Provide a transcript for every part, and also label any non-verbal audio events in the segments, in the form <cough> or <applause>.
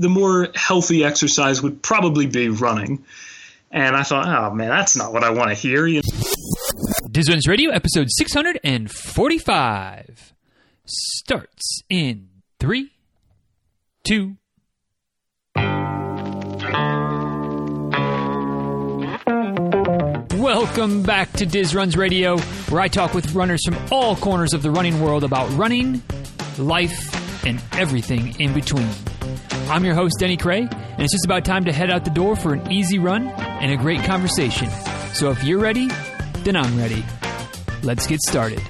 the more healthy exercise would probably be running. And I thought, oh man, that's not what I want to hear. You Dizruns Radio, episode 645, starts in three, two. Welcome back to Diz Runs Radio, where I talk with runners from all corners of the running world about running, life, and everything in between. I'm your host, Denny Krahe, and it's just about time to head out the door for an easy run and a great conversation. So if you're ready, then I'm ready. Let's get started.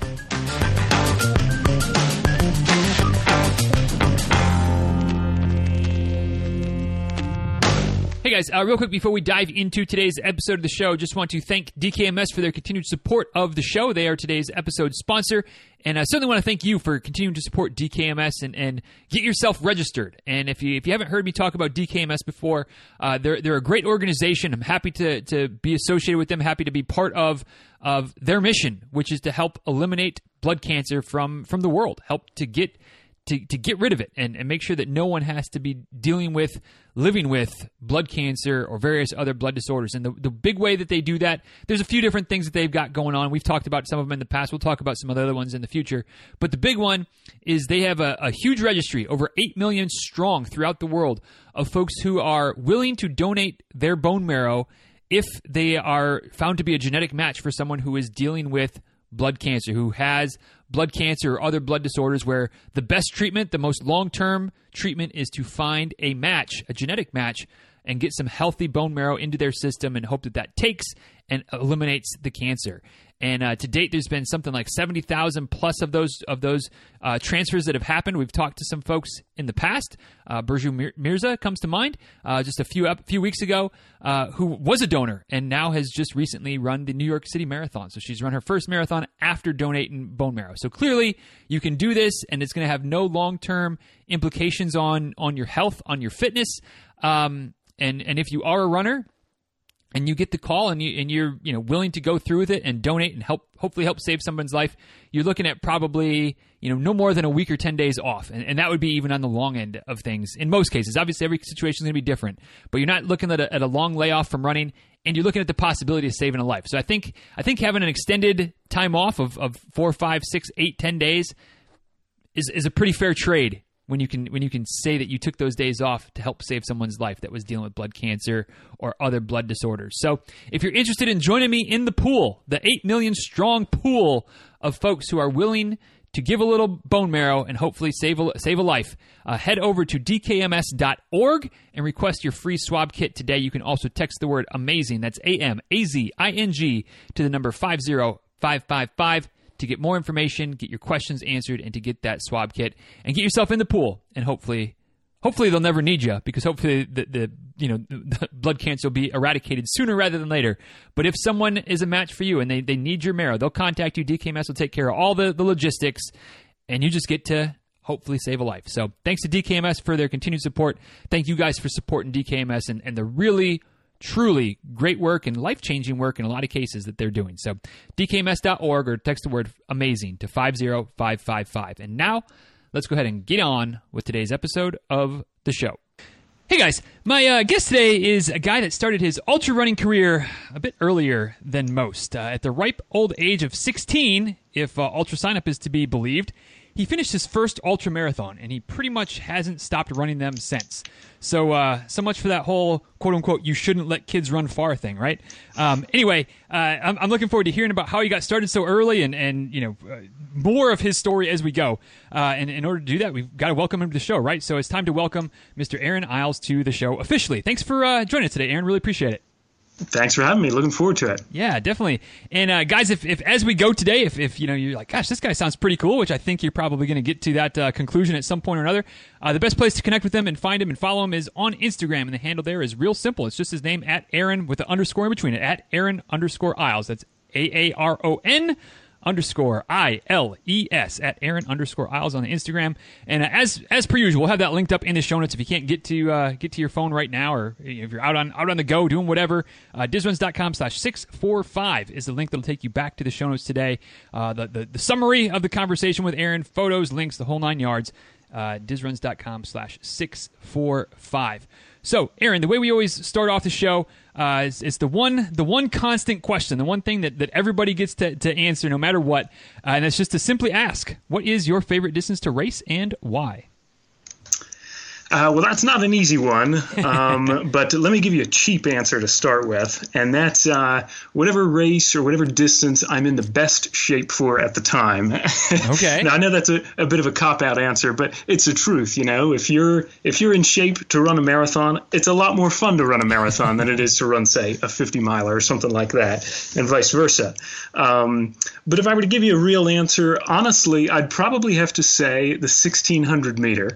Hey guys, uh, real quick before we dive into today's episode of the show, just want to thank DKMS for their continued support of the show. They are today's episode sponsor, and I certainly want to thank you for continuing to support DKMS and, and get yourself registered. And if you if you haven't heard me talk about DKMS before, uh, they're they're a great organization. I'm happy to to be associated with them. Happy to be part of of their mission, which is to help eliminate blood cancer from from the world. Help to get to, to get rid of it and, and make sure that no one has to be dealing with living with blood cancer or various other blood disorders. And the, the big way that they do that, there's a few different things that they've got going on. We've talked about some of them in the past. We'll talk about some of the other ones in the future. But the big one is they have a, a huge registry, over 8 million strong throughout the world, of folks who are willing to donate their bone marrow if they are found to be a genetic match for someone who is dealing with blood cancer, who has blood cancer or other blood disorders where the best treatment, the most long term treatment, is to find a match, a genetic match, and get some healthy bone marrow into their system and hope that that takes and eliminates the cancer. And uh, to date, there's been something like seventy thousand plus of those of those uh, transfers that have happened. We've talked to some folks in the past. Uh, Burcu Mirza comes to mind uh, just a few a few weeks ago, uh, who was a donor and now has just recently run the New York City Marathon. So she's run her first marathon after donating bone marrow. So clearly, you can do this, and it's going to have no long term implications on on your health, on your fitness. Um, and and if you are a runner and you get the call and you and you're you know willing to go through with it and donate and help hopefully help save someone's life, you're looking at probably you know no more than a week or ten days off, and, and that would be even on the long end of things in most cases. Obviously, every situation is going to be different, but you're not looking at a, at a long layoff from running, and you're looking at the possibility of saving a life. So I think I think having an extended time off of, of four, five, six, eight, ten days is is a pretty fair trade when you can when you can say that you took those days off to help save someone's life that was dealing with blood cancer or other blood disorders. So, if you're interested in joining me in the pool, the 8 million strong pool of folks who are willing to give a little bone marrow and hopefully save a, save a life, uh, head over to dkms.org and request your free swab kit today. You can also text the word amazing, that's A M A Z I N G, to the number 50555 to get more information, get your questions answered, and to get that swab kit and get yourself in the pool. And hopefully, hopefully they'll never need you because hopefully the, the you know <laughs> the blood cancer will be eradicated sooner rather than later. But if someone is a match for you and they, they need your marrow, they'll contact you. DKMS will take care of all the, the logistics, and you just get to hopefully save a life. So thanks to DKMS for their continued support. Thank you guys for supporting DKMS and, and the really truly great work and life changing work in a lot of cases that they're doing. So, dkms.org or text the word amazing to 50555. And now, let's go ahead and get on with today's episode of the show. Hey guys, my uh, guest today is a guy that started his ultra running career a bit earlier than most. Uh, at the ripe old age of 16, if uh, UltraSignup is to be believed, he finished his first ultra marathon and he pretty much hasn't stopped running them since. So, uh, so much for that whole quote unquote "you shouldn't let kids run far" thing, right? Um, anyway, uh, I'm, I'm, looking forward to hearing about how he got started so early and and you know uh, more of his story as we go. Uh, and in order to do that, we've got to welcome him to the show, right? So it's time to welcome Mr. Aaron Iles to the show officially. Thanks for uh, joining us today, Aaron. Really appreciate it. Thanks for having me. Looking forward to it. Yeah, definitely. And uh, guys, if, if as we go today, if, if you know you're like, gosh, this guy sounds pretty cool, which I think you're probably going to get to that uh, conclusion at some point or another. Uh, the best place to connect with him and find him and follow him is on Instagram, and the handle there is real simple. It's just his name at Aaron with the underscore in between it at Aaron underscore Iles. That's A A R O N underscore I L E S at Aaron underscore Iles on the Instagram. And as as per usual, we'll have that linked up in the show notes if you can't get to uh, get to your phone right now, or if you're out on out on the go doing whatever. Uh, Dizruns.com slash six four five is the link that'll take you back to the show notes today. Uh, the, the the summary of the conversation with Aaron, photos, links, the whole nine yards uh, dizruns.com slash 645. So, Aaron, the way we always start off the show uh, is, is the one the one constant question, the one thing that, that everybody gets to, to answer no matter what, uh, and it's just to simply ask, what is your favorite distance to race and why? Uh, well, that's not an easy one, um, <laughs> but let me give you a cheap answer to start with, and that's uh, whatever race or whatever distance I'm in the best shape for at the time. <laughs> Okay. now I know that's a, a bit of a cop out answer, but it's the truth. You know, if you're if you're in shape to run a marathon, it's a lot more fun to run a marathon than it is to run, say, a 50 miler or something like that, and vice versa. Um, but if I were to give you a real answer, honestly, I'd probably have to say the 1600 meter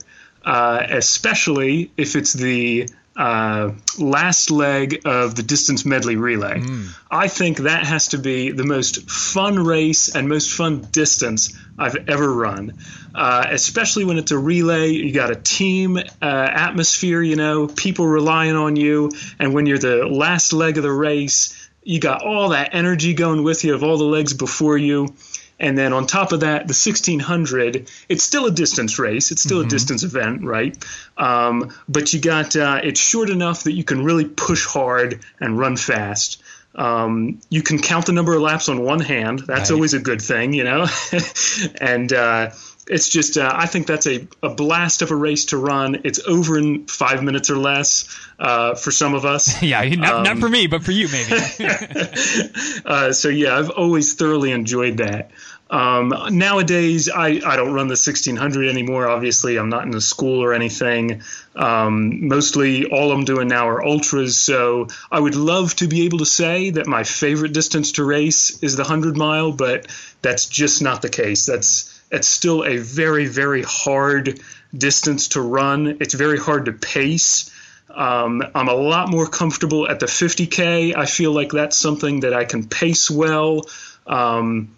uh, especially if it's the uh, last leg of the distance medley relay. Mm. I think that has to be the most fun race and most fun distance I've ever run. Uh, especially when it's a relay, you got a team uh, atmosphere, you know, people relying on you. And when you're the last leg of the race, you got all that energy going with you of all the legs before you. And then on top of that, the 1600, it's still a distance race. It's still mm-hmm. a distance event, right? Um, but you got uh, it's short enough that you can really push hard and run fast. Um, you can count the number of laps on one hand. That's right. always a good thing, you know. <laughs> and uh, it's just uh, I think that's a, a blast of a race to run. It's over in five minutes or less uh, for some of us. <laughs> yeah, not, um, not, for me, but for you maybe. <laughs> uh, so yeah, I've always thoroughly enjoyed that. Um, nowadays, I, I don't run the 1600 anymore. Obviously, I'm not in a school or anything. Um, mostly, all I'm doing now are ultras. So I would love to be able to say that my favorite distance to race is the 100 mile, but that's just not the case. That's it's still a very, very hard distance to run. It's very hard to pace. Um, I'm a lot more comfortable at the 50K. I feel like that's something that I can pace well. Um,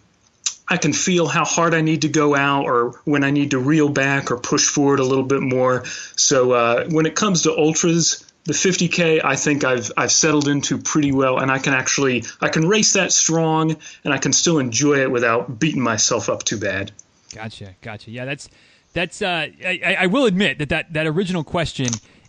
I can feel how hard I need to go out or when I need to reel back or push forward a little bit more. So uh, when it comes to ultras, the 50k I think I've I've settled into pretty well, and I can actually I can race that strong, and I can still enjoy it without beating myself up too bad. Gotcha, gotcha. Yeah, that's that's. Uh, I, I will admit that, that that original question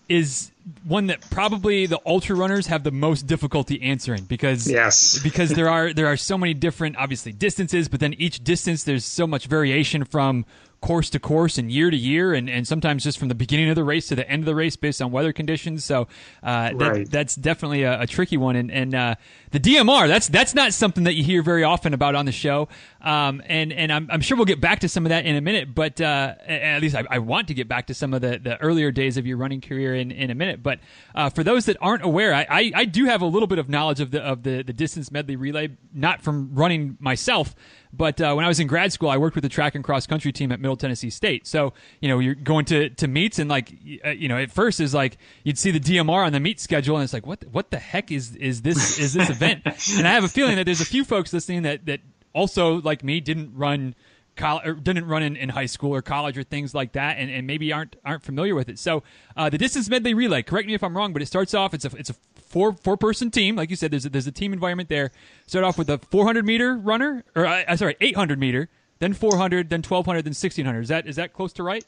is one that probably the ultra runners have the most difficulty answering because yes. <laughs> because there are there are so many different obviously distances but then each distance there's so much variation from course to course and year to year, and, and sometimes just from the beginning of the race to the end of the race based on weather conditions. So uh, that, right. that's definitely a, a, tricky one. And, and uh, the DMR, that's that's not something that you hear very often about on the show. Um, and and I'm, I'm, sure we'll get back to some of that in a minute. But uh, at least I, I, want to get back to some of the, the earlier days of your running career in, in a minute. But uh, for those that aren't aware, I, I, I do have a little bit of knowledge of the of the, the distance medley relay, not from running myself. But uh, when I was in grad school, I worked with the track and cross country team at Middle Tennessee State. So you know, you're going to, to meets and like uh, you know, at first is like you'd see the DMR on the meet schedule, and it's like what what the heck is is this is this event? <laughs> and I have a feeling that there's a few folks listening that that also like me didn't run college, didn't run in, in high school or college or things like that, and, and maybe aren't aren't familiar with it. So uh, the distance medley relay. Correct me if I'm wrong, but it starts off. It's a it's a four four person team, like you said. There's a, there's a team environment there. Start off with a 400 meter runner, or uh, sorry, 800 meter, then 400, then 1200, then 1600. Is that is that close to right?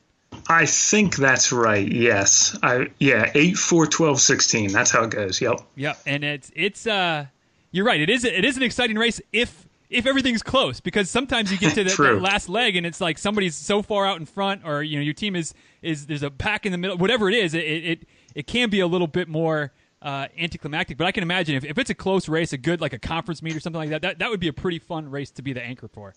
I think that's right. Yes. I yeah, 8 4 12 16. That's how it goes. Yep. Yep. And it's it's uh you're right. It is it is an exciting race if if everything's close because sometimes you get to the, <laughs> last leg and it's like somebody's so far out in front or you know your team is is there's a pack in the middle whatever it is it it, it can be a little bit more uh, anticlimactic. But I can imagine if, if it's a close race, a good like a conference meet or something like that, that that would be a pretty fun race to be the anchor for.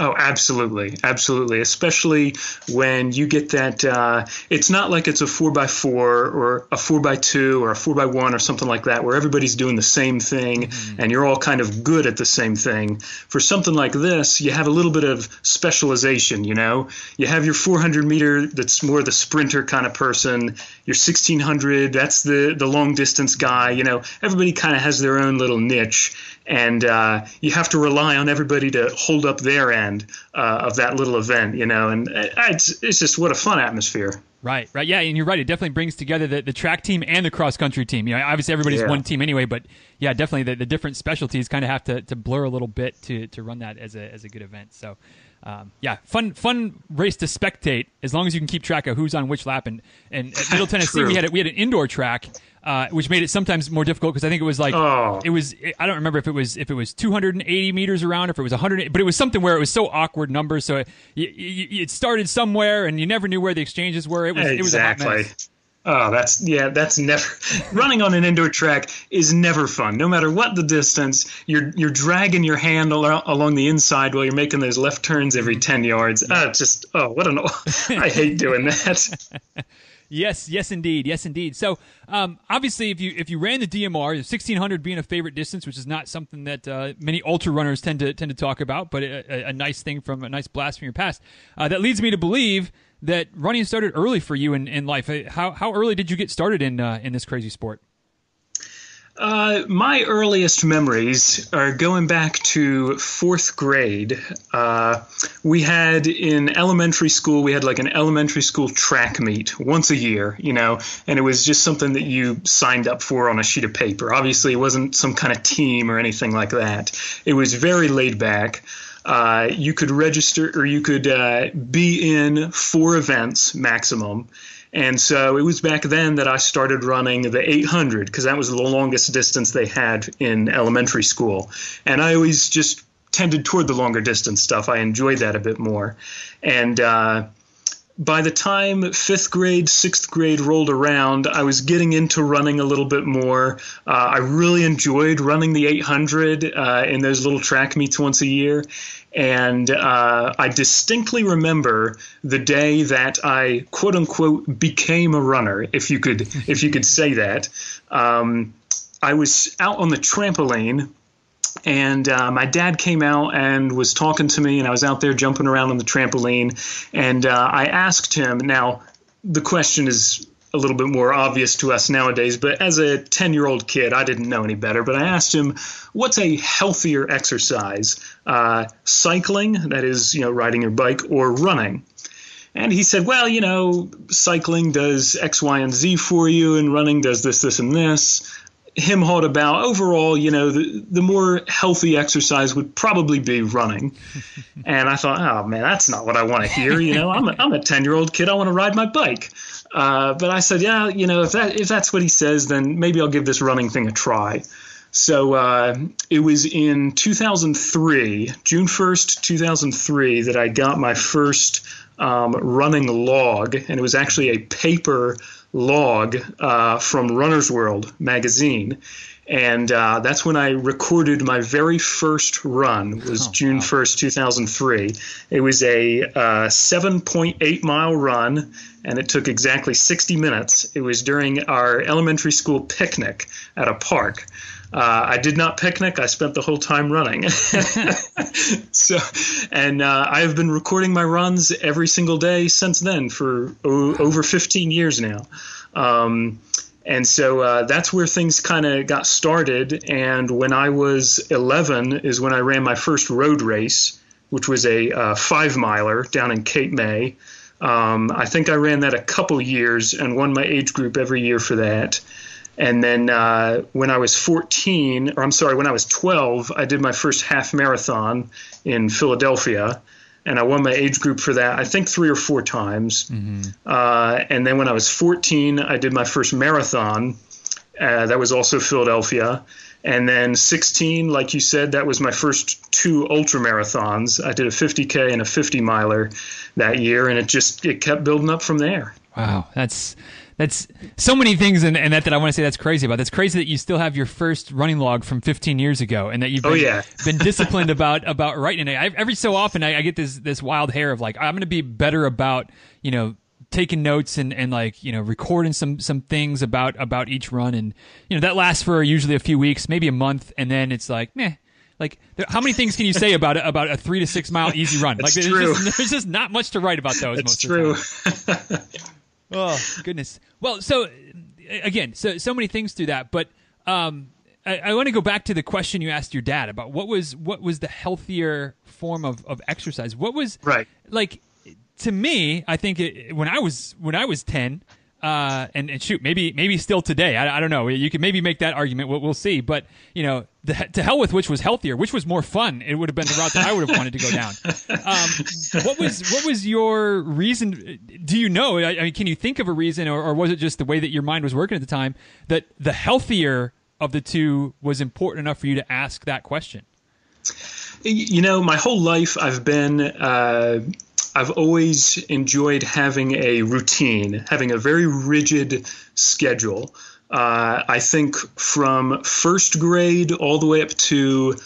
Oh, absolutely, absolutely. Especially when you get that. Uh, it's not like it's a four by four or a four by two or a four by one or something like that, where everybody's doing the same thing mm-hmm. and you're all kind of good at the same thing. For something like this, you have a little bit of specialization. You know, you have your 400 meter that's more the sprinter kind of person. Your 1600 that's the the long distance guy. You know, everybody kind of has their own little niche and uh, you have to rely on everybody to hold up their end uh, of that little event, you know. And uh, it's it's just what a fun atmosphere. Right, right, yeah, and you're right. It definitely brings together the, the track team and the cross country team. You know, obviously everybody's yeah. one team anyway, but yeah, definitely the, the different specialties kind of have to, to blur a little bit to, to run that as a as a good event. So, um, yeah, fun fun race to spectate as long as you can keep track of who's on which lap. And, and at Middle <laughs> Tennessee, we had a, we had an indoor track, uh, which made it sometimes more difficult because I think it was like Oh. it was I don't remember if it was if it was 280 meters around, if it was 100, but it was something where it was so awkward numbers. So it, y it started somewhere, and you never knew where the exchanges were. It was it was a hot exactly. mess. Oh, that's yeah. That's never <laughs> running on an indoor track is never fun. No matter what the distance, you're you're dragging your hand al- along the inside while you're making those left turns every ten yards. Ah, it's just oh, what an I hate doing that. <laughs> Yes, yes, indeed, yes, indeed. So, um, obviously, if you if you ran the DMR, the sixteen hundred being a favorite distance, which is not something that uh, many ultra runners tend to tend to talk about, but a, a, a nice thing from a nice blast from your past. Uh, that leads me to believe that running started early for you in, in life. Uh, How how early did you get started in uh, in this crazy sport? Uh, my earliest memories are going back to fourth grade. Uh, we had in elementary school, we had like an elementary school track meet once a year, you know, and it was just something that you signed up for on a sheet of paper. Obviously, it wasn't some kind of team or anything like that. It was very laid back. Uh, you could register or you could uh, be in four events maximum. And so it was back then that I started running the 800 because that was the longest distance they had in elementary school. And I always just tended toward the longer distance stuff. I enjoyed that a bit more. And uh, by the time fifth grade, sixth grade rolled around, I was getting into running a little bit more. Uh, I really enjoyed running the 800 uh, in those little track meets once a year. And uh, I distinctly remember the day that I quote unquote became a runner, if you could, if you could say that. Um, I was out on the trampoline and uh, my dad came out and was talking to me and i was out there jumping around on the trampoline. And uh, i asked him now the question is a little bit more obvious to us nowadays but as a 10 year old kid i didn't know any better but i asked him what's a healthier exercise uh, cycling that is you know riding your bike or running? And he said, well, you know, cycling does X, Y, and Z for you, and running does this, this, and this him hawed about overall, you know, the, the more healthy exercise would probably be running. <laughs> and I thought, oh man, that's not what I want to hear. You know, I'm a, I'm a 10 year old kid. I want to ride my bike. Uh, but I said, yeah, you know, if that, if that's what he says, then maybe I'll give this running thing a try. So uh, it was in 2003, June 1st, 2003, that I got my first um, running log, and it was actually a paper log uh, from Runner's World magazine. And uh, that's when I recorded my very first run. Was Oh, June wow. first, two thousand three. It was a uh, seven point eight mile run, and it took exactly sixty minutes. It was during our elementary school picnic at a park. Uh, I did not picnic. I spent the whole time running. <laughs> <laughs> so, and uh, I have been recording my runs every single day since then for o- over 15 years now. Um, and so uh, that's where things kind of got started. And when I was 11 is when I ran my first road race, which was a uh, five miler down in Cape May. Um, I think I ran that a couple years and won my age group every year for that. And then uh, when I was 14, or I'm sorry, when I was 12, I did my first half marathon in Philadelphia. And I won my age group for that, I think three or four times. Uh, and then when I was 14, I did my first marathon. Uh, that was also Philadelphia. And then 16, like you said, that was my first two ultra marathons. I did a 50K and a 50 miler that year, and it just it kept building up from there. Wow, that's that's so many things in, in that that I want to say that's crazy about. That's crazy that you still have your first running log from 15 years ago, and that you've been, Oh, yeah. <laughs> been disciplined about about writing it. I, every so often, I, I get this this wild hair of like I'm going to be better about you know taking notes and, and like you know recording some some things about about each run, and you know that lasts for usually a few weeks, maybe a month, and then it's like meh. Like, there, how many things can you say <laughs> about a, about a three to six mile easy run? Like, there's just, there's just not much to write about those. It's most of the time. true. <laughs> Oh goodness. Well, so again, so so many things through that, but um, I, I want to go back to the question you asked your dad about what was what was the healthier form of, of exercise. What was Right. like to me? I think it, when I was when I was ten, uh, and, and shoot, maybe maybe still today. I, I don't know. You can maybe make that argument. We'll, we'll see. But you know, the, to hell with which was healthier, which was more fun. It would have been the route that I would have wanted to go down. Um, what was what was your reason? Do you know? I, I mean, can you think of a reason, or, or was it just the way that your mind was working at the time that the healthier of the two was important enough for you to ask that question? You know, my whole life I've been. Uh, I've always enjoyed having a routine, having a very rigid schedule. Uh, I think from first grade all the way up to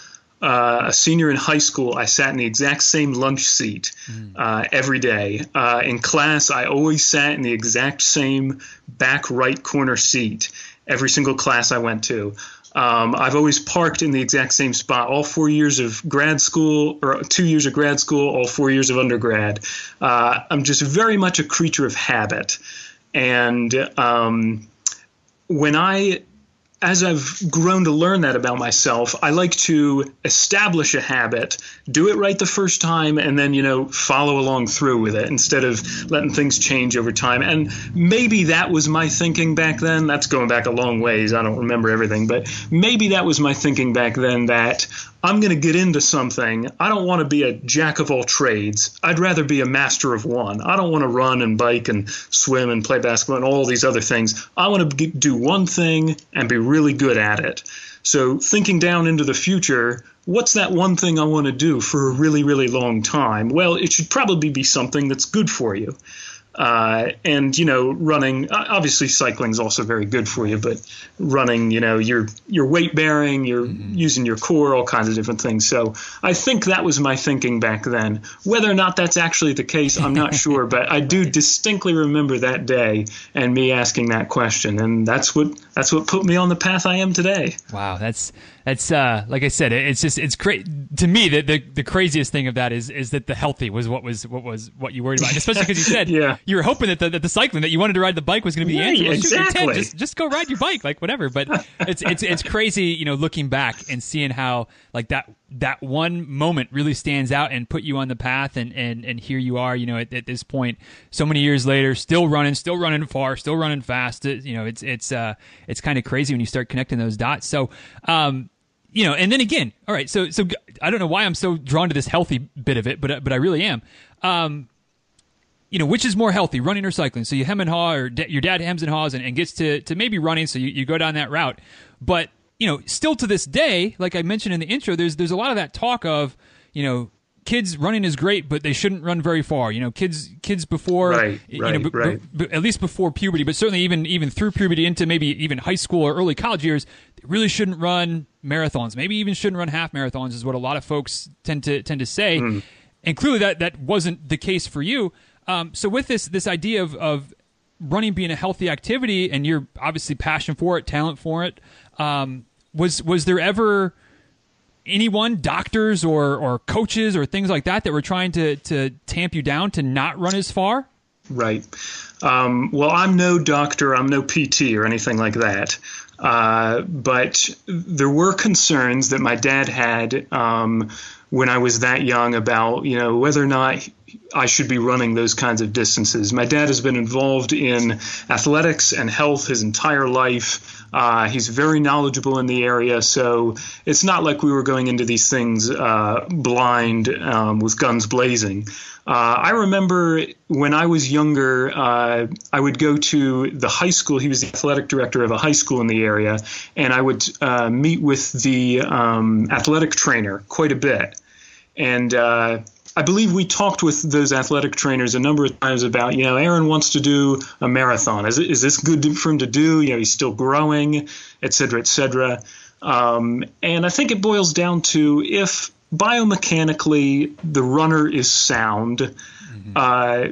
uh, a senior in high school, I sat in the exact same lunch seat mm. uh, every day. Uh, in class, I always sat in the exact same back right corner seat every single class I went to. Um, I've always parked in the exact same spot all four years of grad school, or two years of grad school, all four years of undergrad. Uh, I'm just very much a creature of habit. And um, when I as I've grown to learn that about myself, I like to establish a habit, do it right the first time, and then, you know, follow along through with it instead of letting things change over time. And maybe that was my thinking back then. That's going back a long ways. I don't remember everything, but maybe that was my thinking back then that I'm going to get into something. I don't want to be a jack of all trades. I'd rather be a master of one. I don't want to run and bike and swim and play basketball and all these other things. I want to do one thing and be really good at it. So, thinking down into the future, what's that one thing I want to do for a really, really long time? Well, it should probably be something that's good for you. Uh, and you know, running obviously cycling is also very good for you, but running, you know, you're you're weight bearing, you're mm-hmm. using your core, all kinds of different things. So I think that was my thinking back then. Whether or not that's actually the case, I'm not <laughs> sure, but I do distinctly remember that day and me asking that question, and that's what that's what put me on the path I am today. Wow, that's that's uh, like I said, it's just it's great to me. That the, the craziest thing of that is is that the healthy was what was what was what you worried about, and especially because you said <laughs> yeah. you were hoping that the, that the cycling that you wanted to ride the bike was going to be the answer. Like, exactly. just just go ride your bike, like whatever. But it's it's it's crazy, you know, looking back and seeing how like that that one moment really stands out and put you on the path and and and here you are you know at, at this point so many years later still running still running far still running fast you know it's it's uh it's kind of crazy when you start connecting those dots so um you know, and then again, all right. So, so I don't know why I'm so drawn to this healthy bit of it, but but I really am. Um, you know, which is more healthy, running or cycling? So you hem and haw, or your dad hems and haws and, and, gets to to maybe running, so you, you go down that route. But you know, still to this day, like I mentioned in the intro, there's there's a lot of that talk of you know kids running is great, but they shouldn't run very far. You know, kids kids before right, you right, know, b- right. b- at least before puberty, but certainly even even through puberty into maybe even high school or early college years, they really shouldn't run marathons. Maybe even shouldn't run half marathons is what a lot of folks tend to tend to say. Mm. And clearly that that wasn't the case for you. Um, so with this this idea of of running being a healthy activity, and you're obviously passion for it, talent for it. Um, was was there ever anyone, doctors or or coaches or things like that, that were trying to to tamp you down to not run as far? Right. Um, well, I'm no doctor, I'm no PT or anything like that. Uh, but there were concerns that my dad had um, when I was that young about, you know, whether or not I should be running those kinds of distances. My dad has been involved in athletics and health his entire life. Uh, he's very knowledgeable in the area, so it's not like we were going into these things uh, blind um, with guns blazing. Uh, I remember when I was younger, uh, I would go to the high school. He was the athletic director of a high school in the area, and I would uh, meet with the um, athletic trainer quite a bit. And uh, I believe we talked with those athletic trainers a number of times about, you know, Aaron wants to do a marathon. Is, is this good for him to do? You know, he's still growing, et cetera, et cetera. Um, and I think it boils down to if biomechanically the runner is sound, mm-hmm. uh,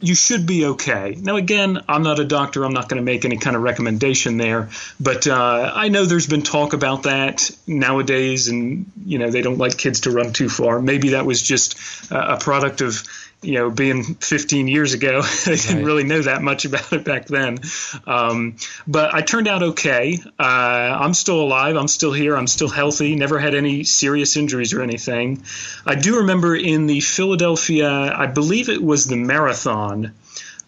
you should be okay. Now, again, I'm not a doctor. I'm not going to make any kind of recommendation there, but uh, I know there's been talk about that nowadays, and you know they don't like kids to run too far. Maybe that was just a product of you know, being 15 years ago, <laughs> I didn't right. really know that much about it back then. Um, but I turned out okay. Uh, I'm still alive. I'm still here. I'm still healthy. Never had any serious injuries or anything. I do remember in the Philadelphia, I believe it was the marathon.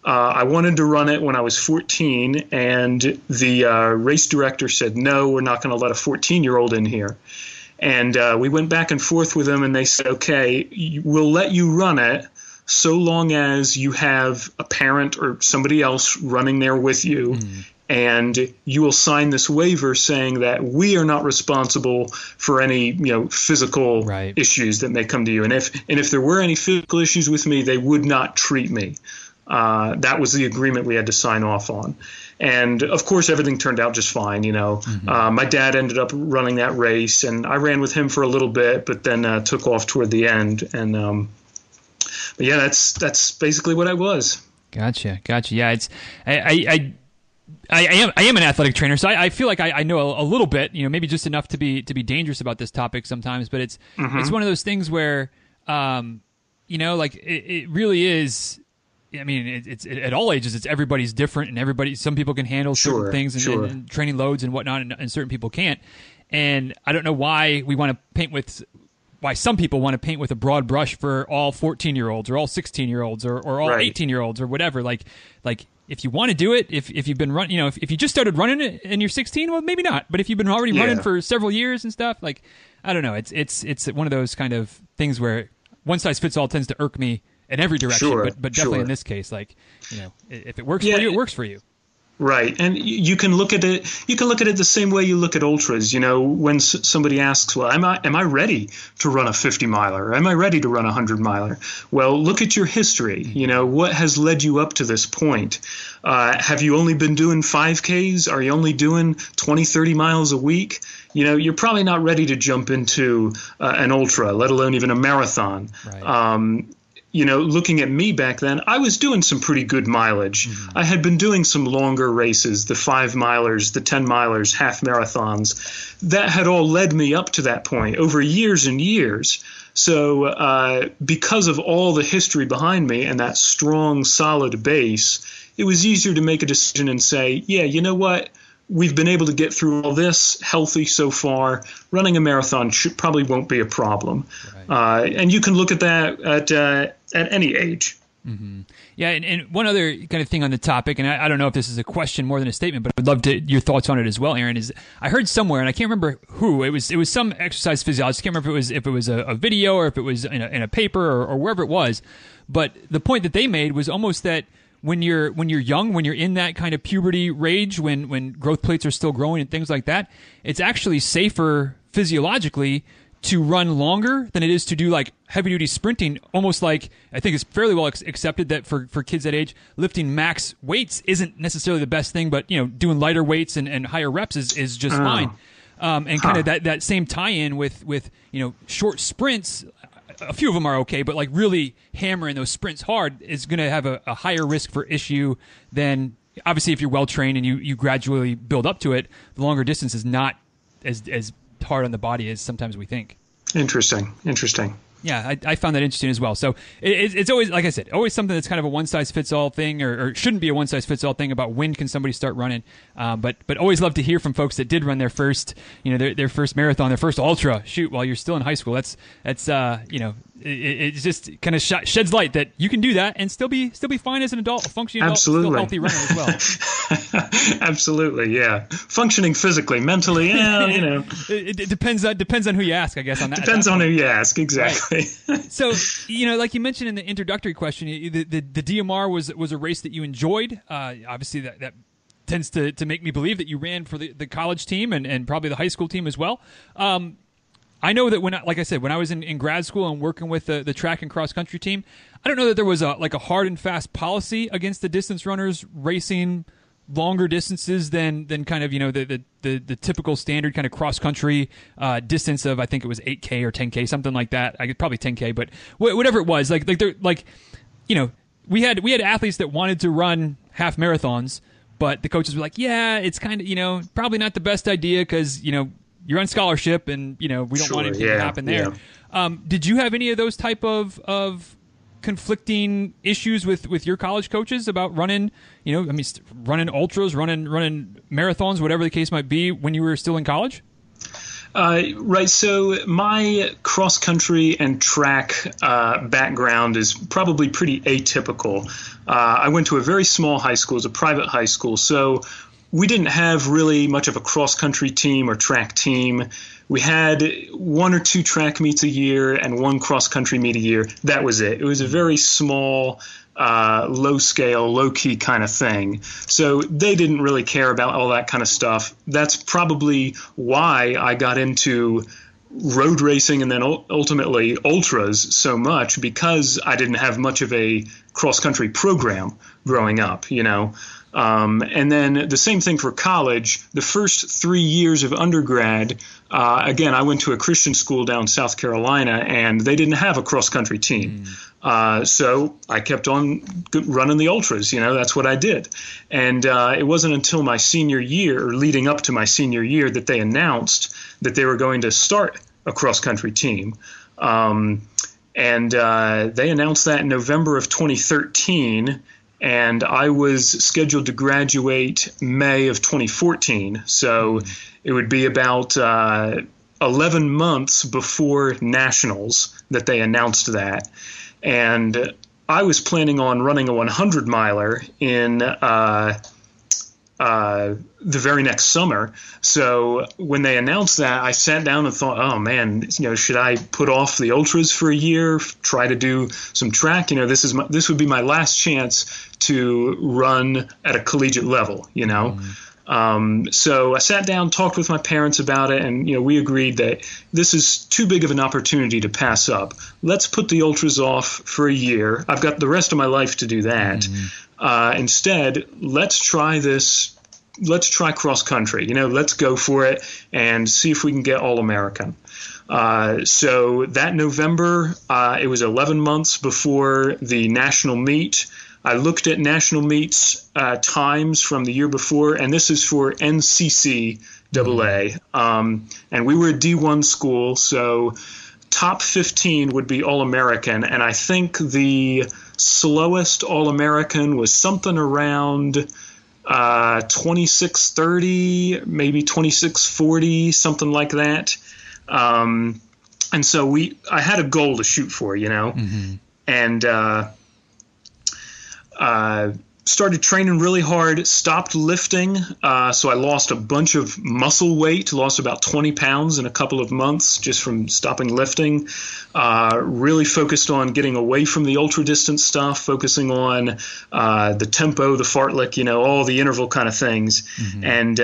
uh, I wanted to run it when I was 14, and the uh, race director said, No, we're not going to let a 14 year old in here. And uh, we went back and forth with them, and they said, Okay, we'll let you run it so long as you have a parent or somebody else running there with you. Mm. And you will sign this waiver saying that we are not responsible for any, you know, physical right. issues that may come to you. And if and if there were any physical issues with me, they would not treat me. Uh, that was the agreement we had to sign off on. And of course, everything turned out just fine. You know, mm-hmm. uh, my dad ended up running that race, and I ran with him for a little bit, but then uh, took off toward the end. And um, but yeah, that's that's basically what I was. Gotcha, gotcha. Yeah, it's I, I, I I, am I am an athletic trainer, so I, I feel like I, I know a, a, little bit, you know, maybe just enough to be to be dangerous about this topic sometimes. But it's mm-hmm. it's one of those things where, um, you know, like it, it really is I mean, it, it's it, at all ages. It's everybody's different, and everybody. Some people can handle sure, certain things and, sure. and, and, training loads and whatnot, and, and, certain people can't. And I don't know why we want to paint with why some people want to paint with a broad brush for all 14 year olds or all 16 year olds or, or all 18 year olds or whatever. Like like if you want to do it, if if you've been running, you know, if, if you just started running it and you're 16, well, maybe not. But if you've been already yeah. running for several years and stuff, like I don't know, it's it's it's one of those kind of things where one size fits all tends to irk me in every direction, sure, but but definitely sure. in this case, like you know, if it works yeah, for you, it works for you. Right, and you can look at it. You can look at it the same way you look at ultras. You know, when somebody asks, "Well, am I am I ready to run a 50 miler? Am I ready to run a 100 miler?" Well, look at your history. You know, what has led you up to this point? Uh, have you only been doing 5Ks? Are you only doing 20, 30 miles a week? You know, you're probably not ready to jump into uh, an ultra, let alone even a marathon. Right. Um, you know, looking at me back then, I was doing some pretty good mileage. Mm-hmm. I had been doing some longer races, the five milers, the 10 milers, half marathons. That had all led me up to that point over years and years. So, uh, because of all the history behind me and that strong, solid base, it was easier to make a decision and say, yeah, you know what? we've been able to get through all this healthy so far. Running a marathon should, probably won't be a problem. Right. Uh, and you can look at that at uh, at any age. Mm-hmm. Yeah, and, and, one other kind of thing on the topic, and I, I, don't know if this is a question more than a statement, but I'd love to your thoughts on it as well, Aaron. Is I heard somewhere, and I can't remember who it was. It was some exercise physiologist. I can't remember if it was if it was a, a video or if it was in a, in a paper or, or wherever it was. But the point that they made was almost that when you're when you're young, when you're in that kind of puberty rage, when when growth plates are still growing and things like that, it's actually safer physiologically to run longer than it is to do like heavy duty sprinting. Almost like I think it's fairly well accepted that for, for kids that age, lifting max weights isn't necessarily the best thing, but you know, doing lighter weights and, and higher reps is, is just oh. fine. Um, and kind of that, that same tie in with, with, you know, short sprints a few of them are okay, but like really hammering those sprints hard is going to have a, a, higher risk for issue than obviously if you're well trained and you, you gradually build up to it. The longer distance is not as as hard on the body as sometimes we think. Interesting. Interesting yeah, I, I, found that interesting as well. So it, it's always, like I said, always something that's kind of a one size fits all thing, or, or, shouldn't be a one size fits all thing about when can somebody start running. Um, but but always love to hear from folks that did run their first, you know, their, their first marathon, their first ultra shoot while you're still in high school. That's that's uh, you know, it, it just kind of sh- sheds light that you can do that and still be still be fine as an adult, functioning Absolutely. adult, healthy runner as well. <laughs> Absolutely, yeah. Functioning physically, mentally, yeah, <laughs> you know. it, it, depends on depends on who you ask, I guess. On that depends that on who you ask, exactly. Right. so you know, like you mentioned in the introductory question, the, the, the DMR was was a race that you enjoyed. Uh, obviously, that that tends to, to make me believe that you ran for the, the college team and, and probably the high school team as well. Um, I know that when, like I said, when I was in, in grad school and working with the, the track and cross country team, I don't know that there was a like a hard and fast policy against the distance runners racing longer distances than than kind of you know the the, the, the typical standard kind of cross country uh, distance of I think it was 8k or 10k something like that. I could probably 10k, but whatever it was, like like they're like you know we had we had athletes that wanted to run half marathons. But the coaches were like, "Yeah, it's kind of you know probably not the best idea because you know you're on scholarship, and you know we don't sure, want anything yeah, to happen there. Yeah. Um, did you have any of those type of of conflicting issues with with your college coaches about running? You know, I mean, running ultras, running running marathons, whatever the case might be, when you were still in college. Uh, right. So my cross country and track uh, background is probably pretty atypical. Uh, I went to a very small high school, it's a private high school, so we didn't have really much of a cross country team or track team. We had one or two track meets a year and one cross country meet a year. That was it. It was a very small uh, low scale, low key kind of thing. So they didn't really care about all that kind of stuff. That's probably why I got into road racing and then ultimately ultras so much because I didn't have much of a cross country program growing up, you know. Um, and then the same thing for college. The first three years of undergrad, uh, again, I went to a Christian school down South Carolina, and they didn't have a cross country team. Mm. Uh, so I kept on running the ultras. You know, that's what I did. And uh, it wasn't until my senior year, or leading up to my senior year, that they announced that they were going to start a cross country team. Um, and uh, they announced that in November of 2013 and I was scheduled to graduate May of 2014. So mm-hmm. it would be about uh, 11 months before nationals that they announced that, and I was planning on running a 100 miler in. Uh, uh, the very next summer. So when they announced that, I sat down and thought, oh man, you know, should I put off the ultras for a year, try to do some track? You know, this is my, this would be my last chance to run at a collegiate level. You know. Mm. Um, so I sat down, talked with my parents about it, and you know we agreed that this is too big of an opportunity to pass up. Let's put the ultras off for a year. I've got the rest of my life to do that. Mm. Uh, instead, let's try this. Let's try cross country. You know, let's go for it and see if we can get all American. Uh, so that November, uh, it was 11 months before the national meet. I looked at national meets uh, times from the year before, and this is for NCC AA. Um, and we were a D1 school, so top 15 would be All American. And I think the slowest All American was something around uh, 2630, maybe 2640, something like that. Um, and so we, I had a goal to shoot for, you know, mm-hmm. and uh, uh, started training really hard, stopped lifting. Uh, so I lost a bunch of muscle weight, lost about 20 pounds in a couple of months just from stopping lifting. Uh, really focused on getting away from the ultra distance stuff, focusing on uh, the tempo, the fartlek, you know, all the interval kind of things. Mm-hmm. And,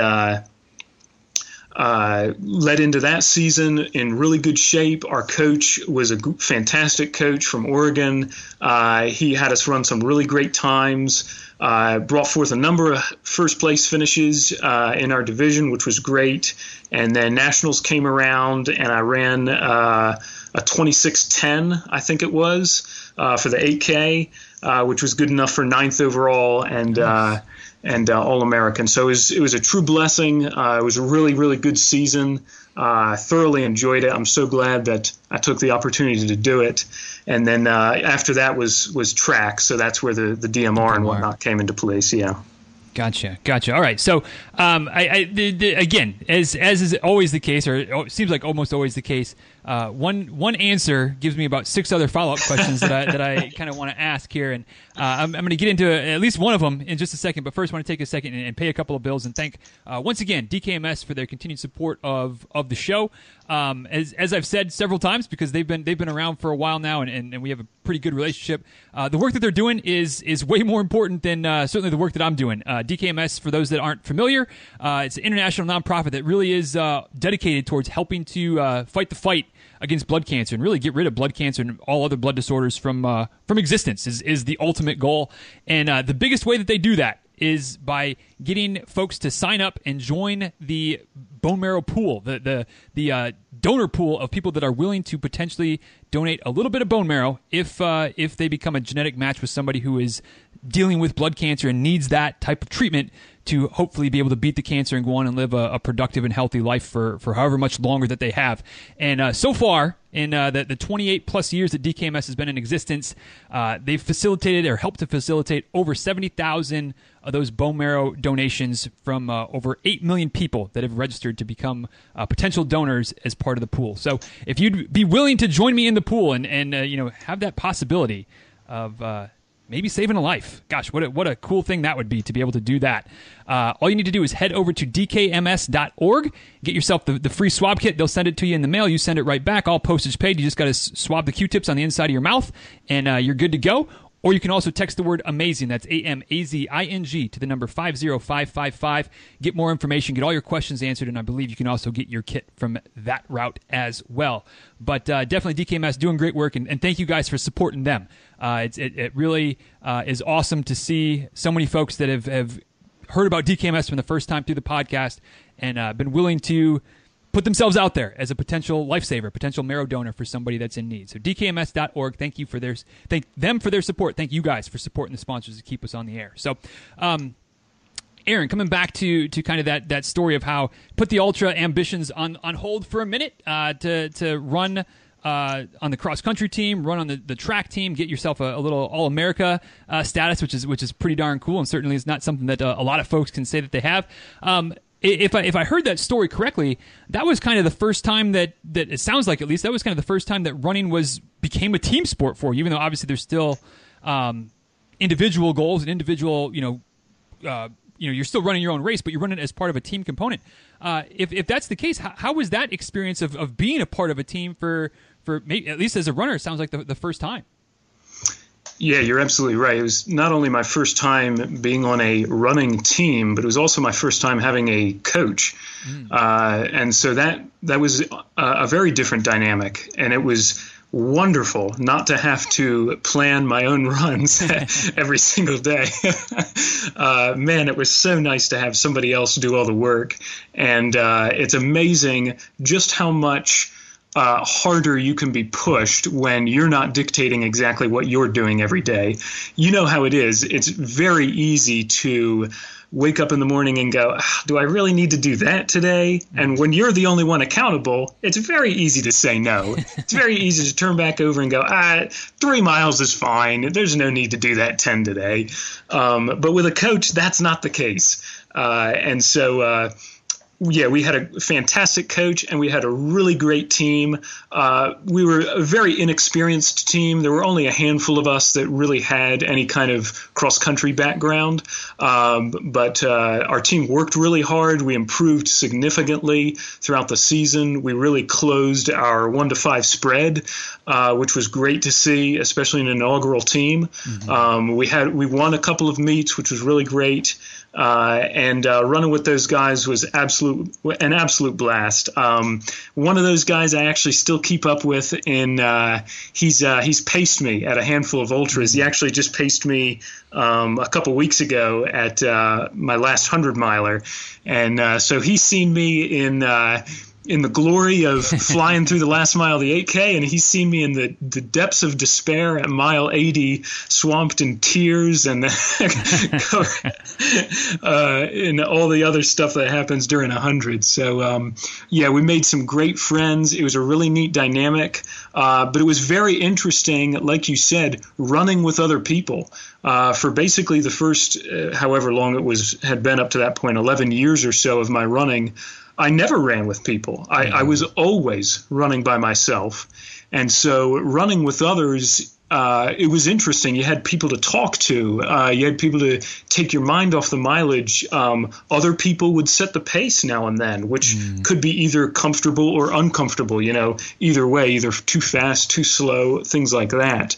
uh, led into that season in really good shape. Our coach was a fantastic coach from Oregon. Uh, he had us run some really great times. Uh, brought forth a number of first place finishes uh, in our division, which was great. And then nationals came around, and I ran uh, a 26:10, I think it was, uh, for the 8K, which was good enough for ninth overall. And nice and uh, All American. So it was, it was a true blessing. Uh, it was a really, really good season. Uh, I thoroughly enjoyed it. I'm so glad that I took the opportunity to do it. And then uh, after that was was track. So that's where the, the DMR and whatnot came into place. Yeah. Gotcha, gotcha. All right, so um, I, I the, the, again, as as is always the case, or it seems like almost always the case, uh, one one answer gives me about six other follow up questions that I that I <laughs> kind of want to ask here, and uh, I'm, I'm going to get into at least one of them in just a second. But first, I want to take a second and, and pay a couple of bills and thank uh, once again DKMS for their continued support of of the show. Um, as as I've said several times, because they've been they've been around for a while now, and, and, and we have a pretty good relationship. Uh, the work that they're doing is is way more important than uh, certainly the work that I'm doing. Uh, DKMS, for those that aren't familiar, uh, it's an international nonprofit that really is uh, dedicated towards helping to uh, fight the fight against blood cancer and really get rid of blood cancer and all other blood disorders from uh, from existence is is the ultimate goal. And uh, the biggest way that they do that is by getting folks to sign up and join the bone marrow pool, the the the uh, donor pool of people that are willing to potentially donate a little bit of bone marrow if uh, if they become a genetic match with somebody who is dealing with blood cancer and needs that type of treatment to hopefully be able to beat the cancer and go on and live a, a productive and healthy life for, for however much longer that they have. And uh, so far, in uh, the, the 28 plus years that DKMS has been in existence, uh, they've facilitated or helped to facilitate over 70,000 of those bone marrow donations from uh, over 8 million people that have registered to become uh, potential donors as part of the pool. So if you'd be willing to join me in the pool and, and uh, you know have that possibility of maybe saving a life. Gosh, what a, what a cool thing that would be to be able to do that. Uh, all you need to do is head over to dkms.org, get yourself the, the free swab kit. They'll send it to you in the mail. You send it right back, all postage paid. You just got to swab the Q-tips on the inside of your mouth, and uh, you're good to go. Or you can also text the word amazing. That's A M A Z I N G to the number 50555. Get more information, get all your questions answered, and I believe you can also get your kit from that route as well. But uh, definitely DKMS doing great work, and, and, thank you guys for supporting them. Uh, it, it, really uh, is awesome to see so many folks that have, have heard about DKMS from the first time through the podcast and uh, been willing to put themselves out there as a potential lifesaver, potential marrow donor for somebody that's in need. So dkms.org, thank you for their thank them for their support. Thank you guys for supporting the sponsors to keep us on the air. So, um, Aaron, coming back to to kind of that that story of how put the ultra ambitions on on hold for a minute uh, to to run. Uh, on the cross country team, run on the, the track team, get yourself a, a little All America uh, status, which is which is pretty darn cool, and certainly is not something that uh, a lot of folks can say that they have. Um, if I if I heard that story correctly, that was kind of the first time that that it sounds like at least that was kind of the first time that running was became a team sport for you. Even though obviously there's still um, individual goals and individual you know. Uh, you know, you're still running your own race, but you're running as part of a team component. Uh, if, if that's the case, how, how, was that experience of, of being a part of a team for for maybe, at least as a runner? It sounds like the, the first time. Yeah, you're absolutely right. It was not only my first time being on a running team, but it was also my first time having a coach, mm. uh, and so that that was a, a, very different dynamic, and it was wonderful not to have to plan my own <laughs> runs <laughs> every single day. <laughs> uh, man, it was so nice to have somebody else do all the work, and uh, it's amazing just how much uh, harder you can be pushed when you're not dictating exactly what you're doing every day. You know how it is. It's very easy to wake up in the morning and go, ah, Do I really need to do that today? And when you're the only one accountable, it's very easy to say no. <laughs> it's very easy to turn back over and go, ah, Three miles is fine. There's no need to do that 10 today. Um, but with a coach, that's not the case. Uh, and so, uh, yeah, we had a fantastic coach and we had a really great team. Uh, we were a very inexperienced team. There were only a handful of us that really had any kind of cross country background. Um, but uh, our team worked really hard. We improved significantly throughout the season. We really closed our one to five spread, uh, which was great to see, especially an inaugural team. Mm-hmm. Um, we had we won a couple of meets, which was really great. Uh, and uh, running with those guys was absolute an absolute blast. Um, one of those guys I actually still keep up with, in uh, he's uh, he's paced me at a handful of ultras. He actually just paced me um, a couple weeks ago at uh, my last hundred miler, and uh, so he's seen me in in the glory of flying through the last mile of the 8K, and he's seen me in the, the depths of despair at mile 80, swamped in tears and <laughs> uh, all the other stuff that happens during a 100. So, um, yeah, we made some great friends. It was a really neat dynamic, uh, but it was very interesting, like you said, running with other people. Uh, for basically the first, uh, however long it was had been up to that point, 11 years or so of my running, I never ran with people. I, I was always running by myself. And so running with others uh, it was interesting. You had people to talk to. Uh, you had people to take your mind off the mileage. Um, other people would set the pace now and then, which mm. could be either comfortable or uncomfortable. You know, either way, either too fast, too slow, things like that.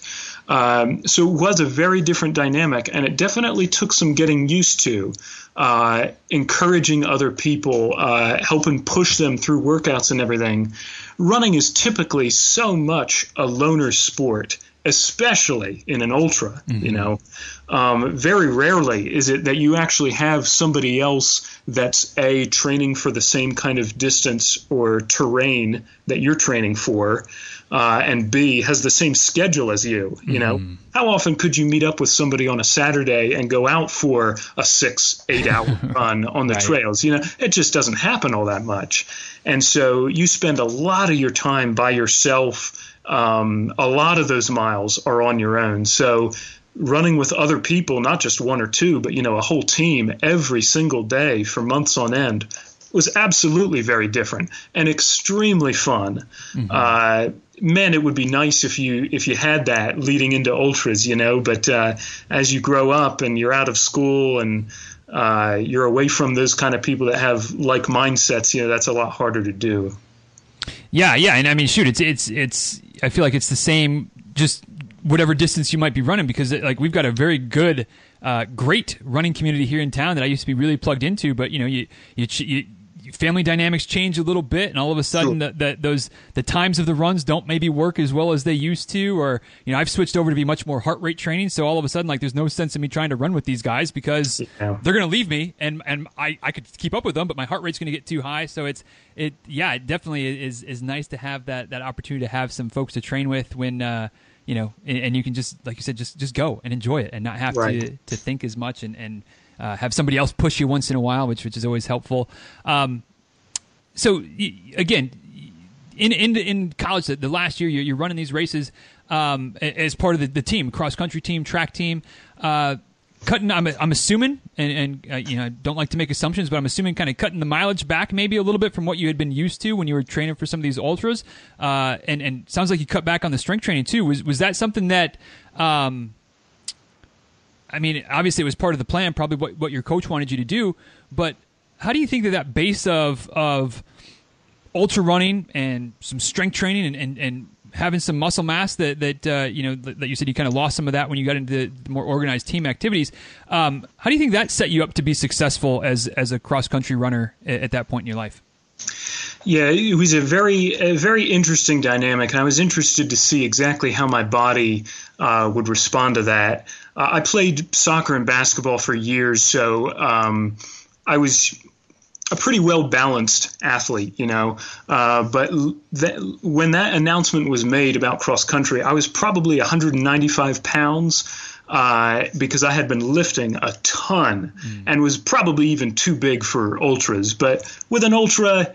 Um, so it was a very different dynamic, and it definitely took some getting used to uh, encouraging other people, uh, helping push them through workouts and everything. Running is typically so much a loner sport, especially in an ultra. Mm-hmm. You know, um, very rarely is it that you actually have somebody else that's a training for the same kind of distance or terrain that you're training for. Uh, and B has the same schedule as you. You know, Mm-hmm. how often could you meet up with somebody on a Saturday and go out for a six, eight hour <laughs> run on the Right. trails? You know, it just doesn't happen all that much. And so you spend a lot of your time by yourself. Um, a lot of those miles are on your own. So running with other people, not just one or two, but you know, a whole team every single day for months on end was absolutely very different and extremely fun. Uh, man, it would be nice if you if you had that leading into ultras, you know. But uh, as you grow up and you're out of school and uh, you're away from those kind of people that have like mindsets, you know, that's a lot harder to do. Yeah, yeah, and I mean, shoot, it's it's it's. I feel like it's the same, just whatever distance you might be running, because like we've got a very good, uh, great running community here in town that I used to be really plugged into. But you know, you you. you family dynamics change a little bit and all of a sudden Sure. the, the, those the times of the runs don't maybe work as well as they used to or you know i've switched over to be much more heart rate training so all of a sudden like there's no sense in me trying to run with these guys because Yeah. they're going to leave me and and I, I could keep up with them but my heart rate's going to get too high so it's it yeah it definitely is is nice to have that that opportunity to have some folks to train with when uh you know and, and you can just like you said just just go and enjoy it and not have to to think as much and and uh, have somebody else push you once in a while which which is always helpful. Um so again in in in college the, the last year you're, you're running these races um, as part of the, the team cross country team track team. Uh, cutting I'm, I'm assuming and, and uh, you know I don't like to make assumptions but I'm assuming kind of cutting the mileage back maybe a little bit from what you had been used to when you were training for some of these ultras. Uh, and and sounds like you cut back on the strength training too. Was was that something that um, I mean, obviously it was part of the plan, probably what, what your coach wanted you to do. But how do you think that that base of of ultra running and some strength training and, and, and having some muscle mass that that uh, you know that, you said you kind of lost some of that when you got into the more organized team activities. Um, how do you think that set you up to be successful as as a cross country runner at, at that point in your life? Yeah, it was a very, a very interesting dynamic, and I was interested to see exactly how my body uh, would respond to that. Uh, I played soccer and basketball for years, so um, I was a pretty well balanced athlete, you know. Uh, but that, when that announcement was made about cross country, I was probably 195 pounds. Uh, because I had been lifting a ton and was probably even too big for ultras. But with an ultra,